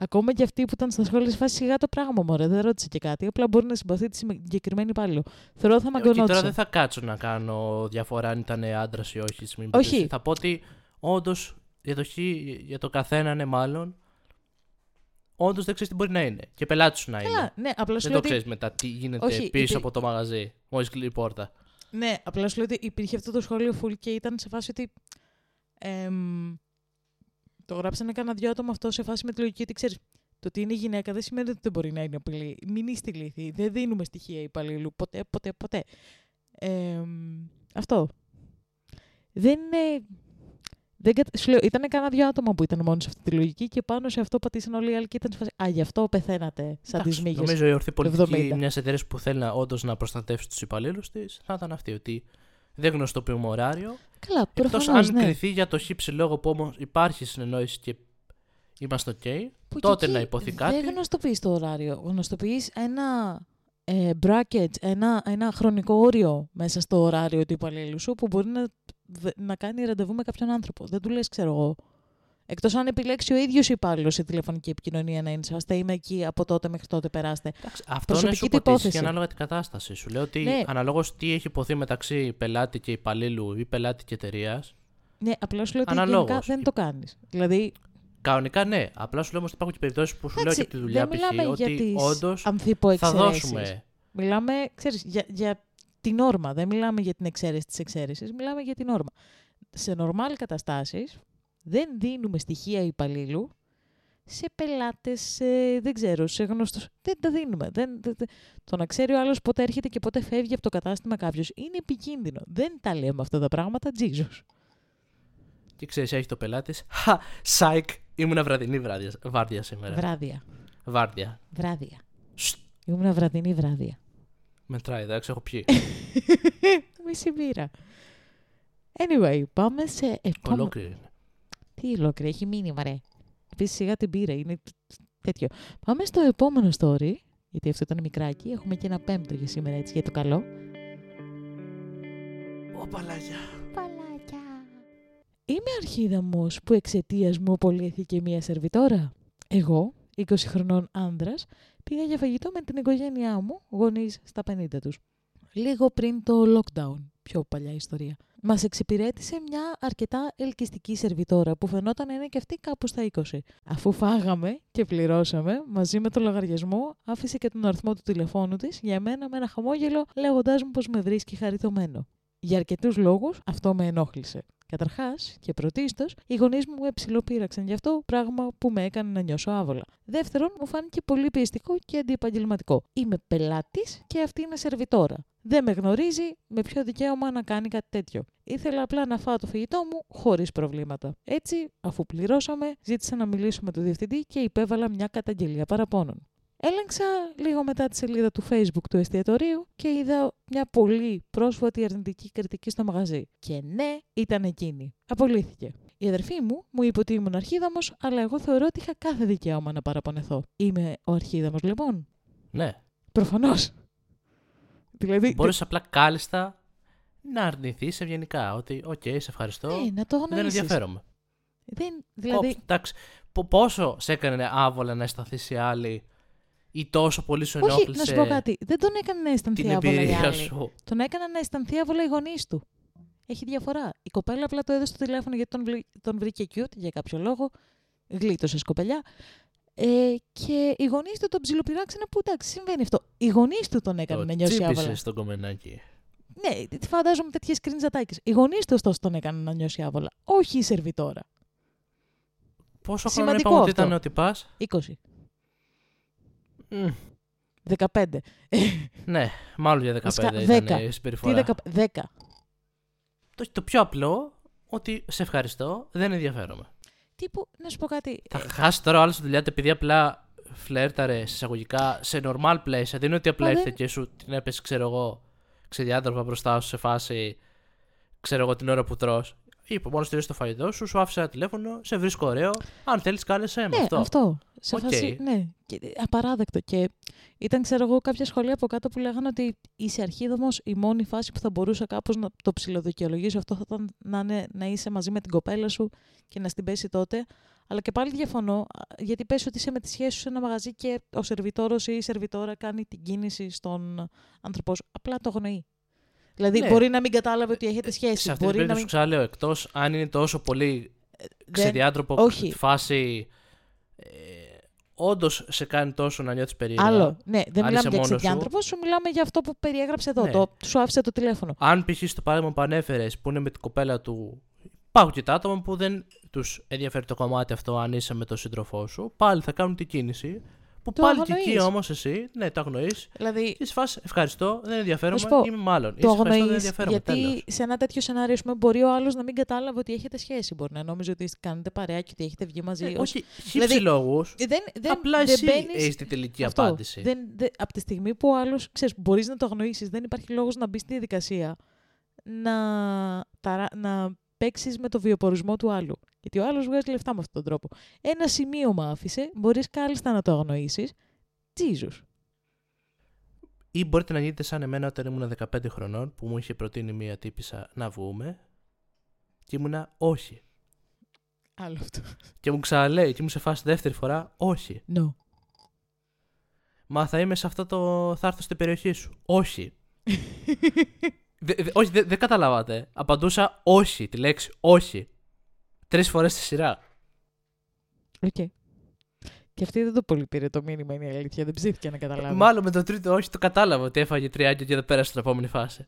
Ακόμα και αυτοί που ήταν στα σχόλια, σε φάση σιγά το πράγμα μου, δεν ρώτησε και κάτι. Απλά μπορεί να συμπαθεί τη συγκεκριμένη υπάλληλο. Θεωρώ θα μαγκωνόντουσα. Και τώρα δεν θα κάτσω να κάνω διαφορά αν ήταν άντρας ή όχι. Μην όχι. Θα πω ότι όντως για το, για το καθένα είναι μάλλον. Όντως δεν ξέρεις τι μπορεί να είναι. Και πελάτης σου να Καλά, είναι. Ναι, απλά δεν το ότι... ξέρεις μετά τι γίνεται όχι, πίσω υπή... από το μαγαζί. Μόλις κλείνει η πόρτα. Ναι, απλά σου λέω ότι υπήρχε αυτό το σχόλιο full και ήταν σε φάση ότι. Εμ, το γράψανε κανένα δυο άτομα αυτό σε φάση με τη λογική ότι ξέρεις. Το ότι είναι γυναίκα δεν σημαίνει ότι δεν μπορεί να είναι απειλή. Μην είστε λύθη. Δεν δίνουμε στοιχεία υπαλλήλου. Ποτέ, ποτέ, ποτέ. Ε, αυτό. Δεν είναι. Δεν Σου λέω, ήταν κανένα δυο άτομα που ήταν μόνο σε αυτή τη λογική και πάνω σε αυτό πατήσαν όλοι οι άλλοι και ήταν σε Α, γι' αυτό πεθαίνατε σαν τις μύγες. Νομίζω η ορθή πολιτική μιας εταιρείας που θέλει να, όντως να προστατεύσει τους υπαλλήλους της θα ήταν αυτή. Ότι δεν γνωστοποιούμε ωράριο. Καλά, προφανώς. αν ναι. κρυθεί για το χύψη λόγο που όμως υπάρχει συνεννόηση και είμαστε OK, τότε να υποθεί κάτι. Δεν γνωστοποιείς το ωράριο. Γνωστοποιείς ένα ε, bracket, ένα, ένα χρονικό όριο μέσα στο ωράριο του υπαλλήλου σου που μπορεί να, να κάνει ραντεβού με κάποιον άνθρωπο. Δεν του λες, ξέρω εγώ. Εκτός αν επιλέξει ο ίδιος υπάλληλος η τηλεφωνική επικοινωνία να είναι σε είμαι εκεί από τότε μέχρι τότε περάστε. Εντάξει, αυτό είναι σου υπόθεση ανάλογα την κατάσταση. Σου λέω ότι ναι. αναλόγως τι έχει υποθεί μεταξύ πελάτη και υπαλλήλου ή πελάτη και εταιρείας. Ναι, απλά σου λέω ότι δεν το κάνεις. Δηλαδή, Κανονικά ναι. Απλά σου λέω ότι υπάρχουν και περιπτώσεις που σου λέω και από τη δουλειά π.χ. ότι όντως θα δώσουμε. Μιλάμε, ξέρεις, για, για την όρμα. Δεν μιλάμε για την εξαίρεση της εξαίρεσης. Μιλάμε για την όρμα. Σε νορμάλ καταστάσεις δεν δίνουμε στοιχεία υπαλλήλου σε πελάτες, δεν ξέρω, σε γνωστούς. Δεν τα δίνουμε. Δεν, το να ξέρει ο άλλος πότε έρχεται και πότε φεύγει από το κατάστημα κάποιος είναι επικίνδυνο. Δεν τα λέμε αυτά τα πράγματα, τζίζο. Και ξέρεις, έχει το πελάτης. Χα, σάικ, ήμουν βραδινή βράδια, βάρδια σήμερα. Βράδια. Βάρδια. Βράδια. Ήμουν βραδινή βράδια. Μετράει, εντάξει, έχω πιει. (laughs) Μισή μπύρα. Anyway, πάμε σε επόμενο. Ολόκληρη Τι ολόκληρη, έχει μήνυμα, ρε. Επίση σιγά την πύρα, είναι τέτοιο. Πάμε στο επόμενο story, γιατί αυτό ήταν μικράκι. Έχουμε και ένα πέμπτο για σήμερα, έτσι, για το καλό. Ω, παλάκια. Είμαι αρχίδαμος που εξαιτίας μου απολύθηκε μία σερβιτόρα. Εγώ, 20 χρονών άνδρας, πήγα για φαγητό με την οικογένειά μου, γονείς στα 50 τους. Λίγο πριν το lockdown, πιο παλιά ιστορία. Μας εξυπηρέτησε μια αρκετά ελκυστική σερβιτόρα που φαινόταν να είναι και αυτή κάπου στα 20. Αφού φάγαμε και πληρώσαμε, μαζί με το λογαριασμό άφησε και τον αριθμό του τηλεφώνου της για μένα με ένα χαμόγελο, λέγοντάς μου πως με βρίσκει χαριτωμένο. Για αρκετούς λόγους αυτό με ενόχλησε. Καταρχάς και πρωτίστως, οι γονείς μου με ψηλοπήραξαν γι' αυτό, πράγμα που με έκανε να νιώσω άβολα. Δεύτερον, μου φάνηκε πολύ πιεστικό και αντιεπαγγελματικό. Είμαι πελάτης και αυτή είναι σερβιτόρα. Δεν με γνωρίζει με ποιο δικαίωμα να κάνει κάτι τέτοιο. Ήθελα απλά να φάω το φαγητό μου χωρίς προβλήματα. Έτσι, αφού πληρώσαμε, ζήτησα να μιλήσω με τον διευθυντή και υπέβαλα μια καταγγελία παραπώνων. Έλεγξα λίγο μετά τη σελίδα του Facebook του εστιατορίου και είδα μια πολύ πρόσφατη αρνητική κριτική στο μαγαζί. Και ναι, ήταν εκείνη. Απολύθηκε. Η αδερφή μου μου είπε ότι ήμουν αρχίδαμος, αλλά εγώ θεωρώ ότι είχα κάθε δικαίωμα να παραπονεθώ. Είμαι ο αρχίδαμος, λοιπόν; Ναι. Προφανώς. Δηλαδή. Μπορείς απλά κάλλιστα να αρνηθείς ευγενικά. Ότι, ok, okay, σε ευχαριστώ. Ναι, να το Δεν ενδιαφέρομαι. Δεν, δηλαδή... εντάξει, πόσο σε έκανε άβολα να αισθανθείς σε άλλη ή τόσο πολύ σου ενόχλησε. Όχι, να σου πω κάτι. Δεν τον έκανε να αισθανθεί άβολα οι άλλοι. Σου; Τον έκανα να αισθανθεί άβολα οι γονείς του. Έχει διαφορά. Η κοπέλα απλά το έδωσε στο τηλέφωνο γιατί τον, τον βρήκε cute για κάποιο λόγο. Γλίτωσε σκοπελιά. Ε, και οι γονείς του τον ψιλοπειράξανε που εντάξει, συμβαίνει αυτό. Οι γονείς του τον έκανε να νιώσει άβολα. στον κομμενάκι. Ναι, φαντάζομαι τέτοιες κρίνζατάκε. Οι γονείς του ωστόσο τον έκαναν να νιώσει άβολα. Όχι η σερβιτόρα. Πόσο χρόνο είπαμε ότι ήταν ότι πας; 20. 15. ναι, μάλλον για 15 ήταν η συμπεριφορά. Τι 10. 10. Το, το πιο απλό, ότι σε ευχαριστώ, δεν ενδιαφέρομαι. Τύπου, να σου πω κάτι. Θα χάσει τώρα άλλος τη δουλειά επειδή απλά φλέρταρε εισαγωγικά σε normal place. Δεν είναι ότι απλά ήρθε και σου την έπεσε, ξέρω εγώ, ξεδιάντροπα μπροστά σου σε φάση, ξέρω εγώ την ώρα που τρως. Είπε, μόνο στηρίζει το φαγητό σου, σου άφησε ένα τηλέφωνο, σε βρίσκω ωραίο. Αν θέλεις, κάλεσε με Ναι, αυτό. αυτό. Σε Οκ. φάση, ναι, και, απαράδεκτο. Και ήταν, ξέρω εγώ, κάποια σχόλια από κάτω που λέγανε ότι είσαι αρχίδομος, η μόνη φάση που θα μπορούσα κάπως να το ψιλοδικαιολογήσω αυτό θα ήταν να, είναι, να είσαι μαζί με την κοπέλα σου και να στην πέσει τότε. Αλλά και πάλι διαφωνώ, α, γιατί πες ότι είσαι με τη σχέση σου σε ένα μαγαζί και ο σερβιτόρος ή η σερβιτόρα κάνει την κίνηση στον άνθρωπό σου. Απλά το αγνοεί. Δηλαδή Ναι. μπορεί να μην κατάλαβε ότι έχετε σχέση. Σε αυτή την μπορεί να περίπτωση μην... σου ξαναλέω, εκτός αν είναι τόσο πολύ δεν- ξεδιάντροπο όχι. φάση. Ε, Όντως σε κάνει τόσο να νιώθεις περίεργα. Άλλο. Ναι, δεν Αν μιλάμε είσαι για μόνος σου. ξεδιάντροπο, σου μιλάμε για αυτό που περιέγραψε εδώ. Ναι. Το, σου άφησε το τηλέφωνο. Αν π.χ. στο παράδειγμα που ανέφερες που είναι με την κοπέλα του. Υπάρχουν και τα άτομα που δεν τους ενδιαφέρει το κομμάτι αυτό αν είσαι με τον σύντροφό σου. Πάλι θα κάνουν την κίνηση. Που Το πάλι και εκεί αγνοείς. όμως εσύ, ναι, το αγνοείς. Δηλαδή, Και σε φάση ευχαριστώ, δεν ενδιαφέρομαι. Να σου πω, είμαι μάλλον. το Είσαι ευχαριστώ, δεν αγνοείς. ενδιαφέρομαι. Γιατί τέλος. σε ένα τέτοιο σενάριο, ας πούμε, μπορεί ο άλλος να μην κατάλαβε ότι έχετε σχέση. Μπορεί να νόμιζε ότι κάνετε παρέα και ότι έχετε βγει μαζί. Ε, ως- όχι, Δηλαδή, χύψη λόγους. Ε, Δεν, δεν, Απλά δεν εσύ μπαίνεις- έχεις την τελική Αυτό. απάντηση. Δεν, δεν, από τη στιγμή που ο άλλος μπορείς να το αγνοήσεις, δεν υπάρχει λόγος να μπεις στη διαδικασία να, ταρα, να παίξεις με το βιοπορισμό του άλλου. Γιατί ο άλλος βγάζει λεφτά με αυτόν τον τρόπο. Ένα σημείωμα άφησε, μπορείς κάλλιστα να το αγνοήσεις. Τζίζους. Ή μπορείτε να γίνετε σαν εμένα όταν ήμουν 15 χρονών που μου είχε προτείνει μία τύπησα να βγούμε. Και ήμουνα όχι. Άλλο αυτό. Και μου ξαναλέει και ήμουν σε φάση δεύτερη φορά όχι. No. Μα θα είμαι σε αυτό το. θα έρθω στην περιοχή σου. Όχι. (laughs) Δε- δε- όχι, δεν καταλάβατε. Απαντούσα όχι, τη λέξη όχι. Τρεις φορές στη σειρά. Οκ. Και αυτή δεν το πολύ πήρε το μήνυμα, είναι η αλήθεια. Δεν ψήθηκε να καταλάβει. Μάλλον με το τρίτο όχι το κατάλαβα ότι έφαγε τριάκια και δεν πέρασε στην επόμενη φάση.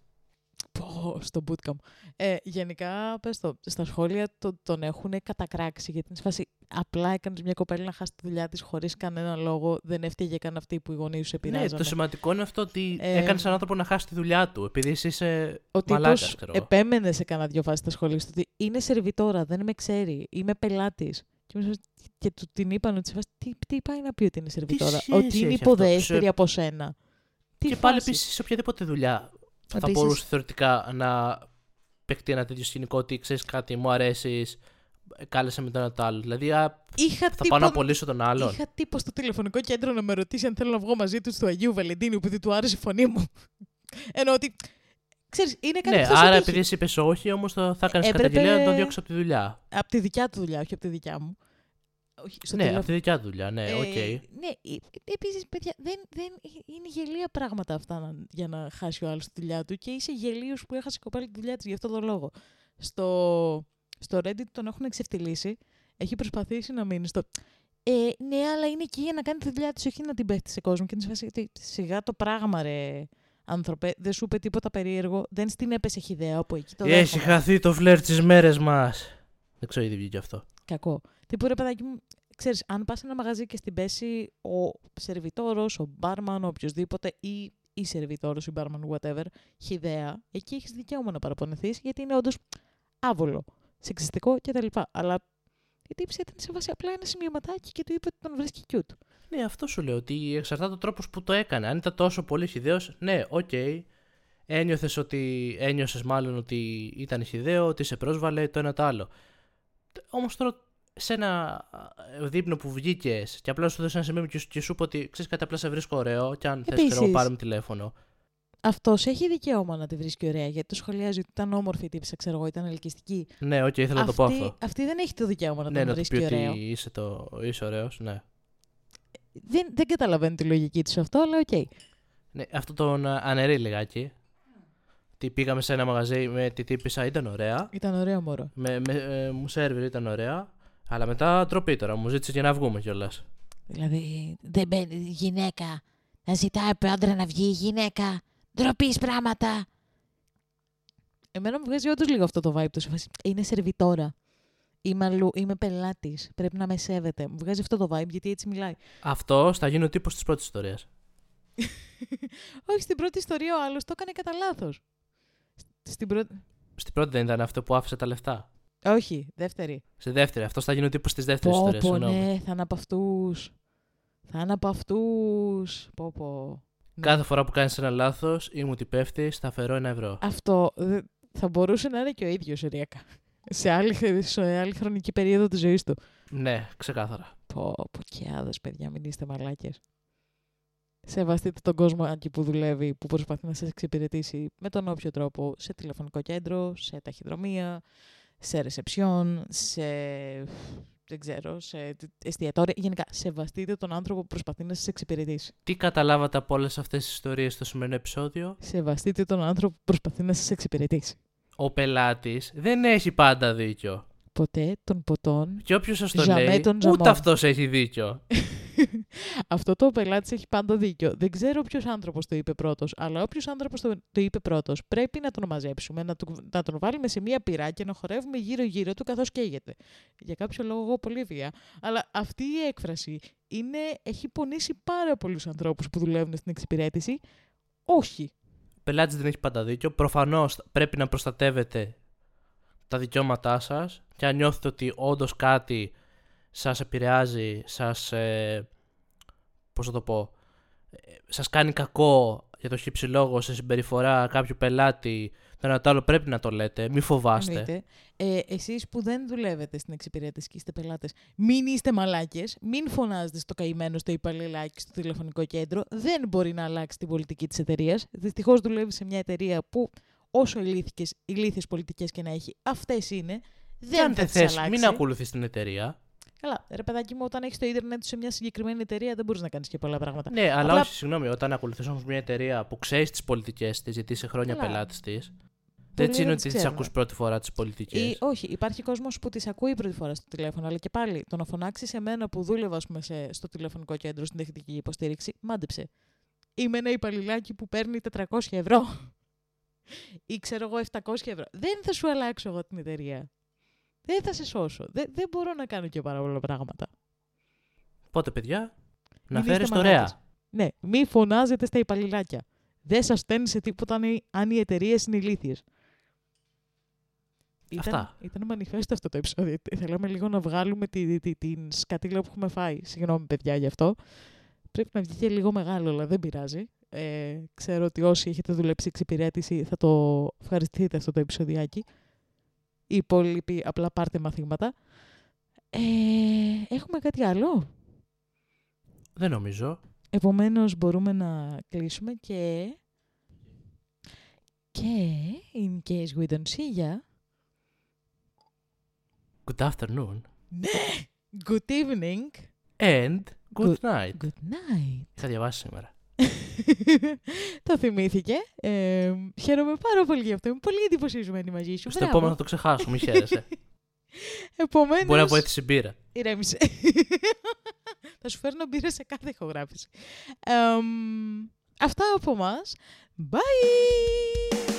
Πω, στο bootcamp. Ε, γενικά, πες το, στα σχόλια το, τον έχουν κατακράξει γιατί είναι σε φάση απλά έκανες μια κοπέλα να χάσει τη δουλειά της χωρίς κανένα λόγο. Δεν έφταιγε καν αυτή που οι γονείς σου Ναι, επηρεάζανε. το σημαντικό είναι αυτό ότι Ε, έκανες έναν άνθρωπο να χάσει τη δουλειά του. Επειδή εσύ είσαι Ο μαλάκας, τύπο ξέρω εγώ. επέμενε σε κανένα δυο φάσεις στα σχολεία του ότι είναι σερβιτόρα, δεν με ξέρει, είμαι πελάτης. Και, είμαι σε φάση- και του την είπαν ότι σε φάση, τι, τι πάει να πει ότι είναι σερβιτόρα, σχέση Ότι είναι έχει αυτό, υποδέστερη σε- από σένα. Τι και πάλι φάση; επίσης σε οποιαδήποτε δουλειά θα Επίσης- μπορούσε θεωρητικά να παιχτεί ένα τέτοιο σκηνικό ότι ξέρεις κάτι, μου αρέσεις, κάλεσε με το ένα το άλλο. Δηλαδή, α, Είχα θα τύπο- πάω να απολύσω τον άλλον. Είχα τύπο στο τηλεφωνικό κέντρο να με ρωτήσει αν θέλω να βγω μαζί του στο Αγίου Βαλεντίνου επειδή του άρεσε η φωνή μου. (laughs) Ενώ ότι. Ξέρεις, είναι κάτι Ναι, που θα σου άρα τύχει. επειδή εσύ είπες όχι, όμως θα έκανε Έπρεπε- καταγγελία να τον διώξει από τη δουλειά. Από τη δικιά του δουλειά, όχι από τη δικιά μου. Όχι, στο ναι, τηλεφ- από τη δικιά του δουλειά, ναι, Ε, οκ. ναι, επίσης, παιδιά, δεν, δεν, είναι γελία πράγματα αυτά να, για να χάσει ο άλλος τη δουλειά του και είσαι γελίος που έχασε η κοπέλα τη δουλειά της για αυτόν τον λόγο. Στο, στο Reddit τον έχουν εξευτελίσει. Έχει προσπαθήσει να μείνει στο. Ε, ναι, αλλά είναι εκεί για να κάνει τη δουλειά της, όχι να την πέφτει σε κόσμο. Και είναι σε φάση, ότι σιγά το πράγμα, ρε άνθρωπε. Δεν σου είπε τίποτα περίεργο. Δεν στην έπεσε χυδαία από εκεί. Το Έχει δέχομαι. χαθεί το φλερτ στις μέρες μας. Δεν ξέρω ήδη βγήκε αυτό. Κακό. Τι που ρε παιδάκι μου, ξέρεις, αν πας σε ένα μαγαζί και στην πέσει ο σερβιτόρος, ο μπάρμαν, ο οποιοδήποτε ή η σερβιτόρος, η μπάρμαν, whatever, χυδαία, εκεί έχεις δικαίωμα να παραπονεθείς γιατί είναι όντως άβολο, σεξιστικό κτλ. Αλλά η τύπισσα ήταν σε φάση απλά ένα σημειωματάκι και του είπε ότι τον βρίσκει cute. Ναι, αυτό σου λέω. Ότι εξαρτάται ο τρόπος που το έκανε. Αν ήταν τόσο πολύ χυδαίο, ναι, οκ. Ένιωθες ότι. Ένιωσες μάλλον ότι ήταν χυδαίο, ότι σε πρόσβαλε το ένα το άλλο. Όμως τώρα σε ένα ε, δείπνο που βγήκες και απλά σου δώσε ένα σημείωμα και σου, και σου είπε ότι ξέρεις κάτι, απλά σε βρίσκω ωραίο. Και αν θες, ξέρω, Επίσης. πάρε με τηλέφωνο. Αυτός έχει δικαίωμα να τη βρίσκει ωραία γιατί το σχολιάζει ότι ήταν όμορφη η τύπισσα, ξέρω εγώ, ήταν ελκυστική. Ναι, οκ, ήθελα να το πω αυτή, αυτό. αυτή δεν έχει το δικαίωμα να ναι, τον να του βρίσκει πει ωραίο. ότι είσαι, το, είσαι ωραίος, ναι. Δεν, δεν καταλαβαίνω τη λογική του σε αυτό, αλλά οκ. ναι. Αυτό τον ε, αναιρεί λιγάκι. Τι πήγαμε σε ένα μαγαζί με τη τύπησα, ήταν ωραία. Ήταν ωραίο μωρό. Με, με, ε, μου σερβιρ ήταν ωραία. Αλλά μετά ντροπή τώρα. Μου ζήτησε και να βγούμε κιόλας. Δηλαδή, δεν μπαίνει γυναίκα. Να ζητάει από άντρα να βγει η γυναίκα. Ντροπής πράγματα. Εμένα μου βγάζει όντως λίγο αυτό το vibe του. σε φάση, Είναι σερβιτόρα. Είμαι, αλλού, είμαι πελάτης. Πρέπει να με σέβεται. Μου βγάζει αυτό το vibe γιατί έτσι μιλάει. Αυτό θα γίνει ο τύπος της πρώτης ιστορίας. (laughs) Όχι, στην πρώτη ιστορία ο άλλος το έκανε κατά λάθος. Στην πρώτη. Στην πρώτη δεν ήταν αυτό που άφησε τα λεφτά. Όχι, δεύτερη. Στη δεύτερη. Αυτός θα γίνει ο τύπος της δεύτερης Πω, ιστορίας. πω, ναι, θα είναι από αυτούς. Θα είναι από αυτούς. Πω, πω. Κάθε φορά που κάνεις ένα λάθος ή μου την πέφτεις, θα φέρω ένα ευρώ. Αυτό δε- θα μπορούσε να είναι και ο ίδιος οριακά. Σε άλλη, σε άλλη χρονική περίοδο της ζωής του. Ναι, ξεκάθαρα. Πω, πω και άδες, παιδιά, μην είστε μαλάκες. Σεβαστείτε τον κόσμο εκεί που δουλεύει, που προσπαθεί να σας εξυπηρετήσει με τον όποιο τρόπο, σε τηλεφωνικό κέντρο, σε ταχυδρομεία, σε ρεσεψιόν, σε, δεν ξέρω, σε εστιατόρια. Γενικά, σεβαστείτε τον άνθρωπο που προσπαθεί να σας εξυπηρετήσει. Τι καταλάβατε από όλες αυτές τις ιστορίες στο σημερινό επεισόδιο; Σεβαστείτε τον άνθρωπο που προσπαθεί να σας εξυπηρετήσει. Ο πελάτης δεν έχει πάντα δίκιο. Ποτέ των ποτών. Και όποιος σας το Ζαμέ λέει, των ούτε ζαμών. αυτός έχει δίκιο. (laughs) Αυτό το πελάτης έχει πάντα δίκιο. Δεν ξέρω ποιος άνθρωπος το είπε πρώτος, αλλά όποιος άνθρωπος το, το είπε πρώτος, πρέπει να τον μαζέψουμε, να, του, να τον βάλουμε σε μία πυρά και να χορεύουμε γύρω-γύρω του καθώς καίγεται. Για κάποιο λόγο, εγώ πολύ βία. Αλλά αυτή η έκφραση είναι, έχει πονήσει πάρα πολλούς ανθρώπους που δουλεύουν στην εξυπηρέτηση. Όχι. Ο πελάτης δεν έχει πάντα δίκιο. Προφανώς πρέπει να προστατεύετε τα δικαιώματά σας και αν νιώθετε ότι όντως κάτι σας επηρεάζει, σας, ε, πώς θα το πω, ε, σας κάνει κακό για το χύψη λόγο σε συμπεριφορά κάποιου πελάτη, το ένα το άλλο πρέπει να το λέτε, μη φοβάστε. Εννοείται. Ε, Εσείς που δεν δουλεύετε στην εξυπηρέτηση και είστε πελάτες, μην είστε μαλάκες, μην φωνάζετε στο καημένο στο υπαλληλάκι στο τηλεφωνικό κέντρο. Δεν μπορεί να αλλάξει την πολιτική της εταιρείας. Δυστυχώς δουλεύει σε μια εταιρεία που όσο ηλίθιες, ηλίθιες πολιτικές και να έχει, αυτές είναι. Και Δεν αν θα δεν τις θες, αλλάξει. μην ακολουθείς την εταιρεία. Καλά, ρε παιδάκι μου, όταν έχεις το ίντερνετ σε μια συγκεκριμένη εταιρεία δεν μπορείς να κάνεις και πολλά πράγματα. Ναι, αλλά Απλά- όχι, συγγνώμη, όταν ακολουθείς όμως μια εταιρεία που ξέρεις τις πολιτικές της, γιατί είσαι χρόνια Καλά. πελάτης της, Πολλοί δεν είναι δεν ότι τις τις ξέρουμε. ακούς πρώτη φορά τις πολιτικές. Ή, όχι, υπάρχει κόσμος που τις ακούει πρώτη φορά στο τηλέφωνο, αλλά και πάλι το να φωνάξεις σε μένα που δούλευα ας πούμε, σε, στο τηλεφωνικό κέντρο στην τεχνική υποστήριξη, μάντεψε. Είμαι ένα υπαλληλάκι που παίρνει 400 ευρώ. Ή ξέρω εγώ 700 ευρώ. Δεν θα σου αλλάξω εγώ την εταιρεία. Δεν θα σε σώσω. Δεν, δεν μπορώ να κάνω και πάρα πολλά πράγματα. Οπότε, παιδιά, να Μην είστε φέρεις το μαλάκες. ρέα. Ναι, μη φωνάζετε στα υπαλληλάκια. Δεν σας στέλνει σε τίποτα αν οι- αν οι εταιρείες είναι ηλίθιες. Ήταν, Αυτά. ήταν μανιφέστο αυτό το επεισόδιο. Θέλαμε λίγο να βγάλουμε τη, τη, την σκατήλα που έχουμε φάει. Συγγνώμη, παιδιά, γι' αυτό. Πρέπει να βγει και λίγο μεγάλο, αλλά δεν πειράζει. Ε, ξέρω ότι όσοι έχετε δουλέψει εξυπηρέτηση θα το ευχαριστηθείτε αυτό το επεισοδιάκι. Οι υπόλοιποι απλά πάρτε μαθήματα. Ε, έχουμε κάτι άλλο; Δεν νομίζω. Επομένως μπορούμε να κλείσουμε και... Και, in case we don't see ya, Good afternoon. ναι, good evening, And good night. good night. Θα διαβάσει σήμερα. (laughs) το θυμήθηκε. Ε, χαίρομαι πάρα πολύ γι' αυτό. Είμαι πολύ εντυπωσιασμένη μαζί σου. Στο Μπράβο. επόμενο θα το ξεχάσω, μη χαίρεσαι. (laughs) Επομένως, Μπορεί να βοήθησε μπύρα. ηρέμησε. (laughs) θα σου φέρνω μπύρα σε κάθε ηχογράφηση. Εμ, αυτά από μας. Bye!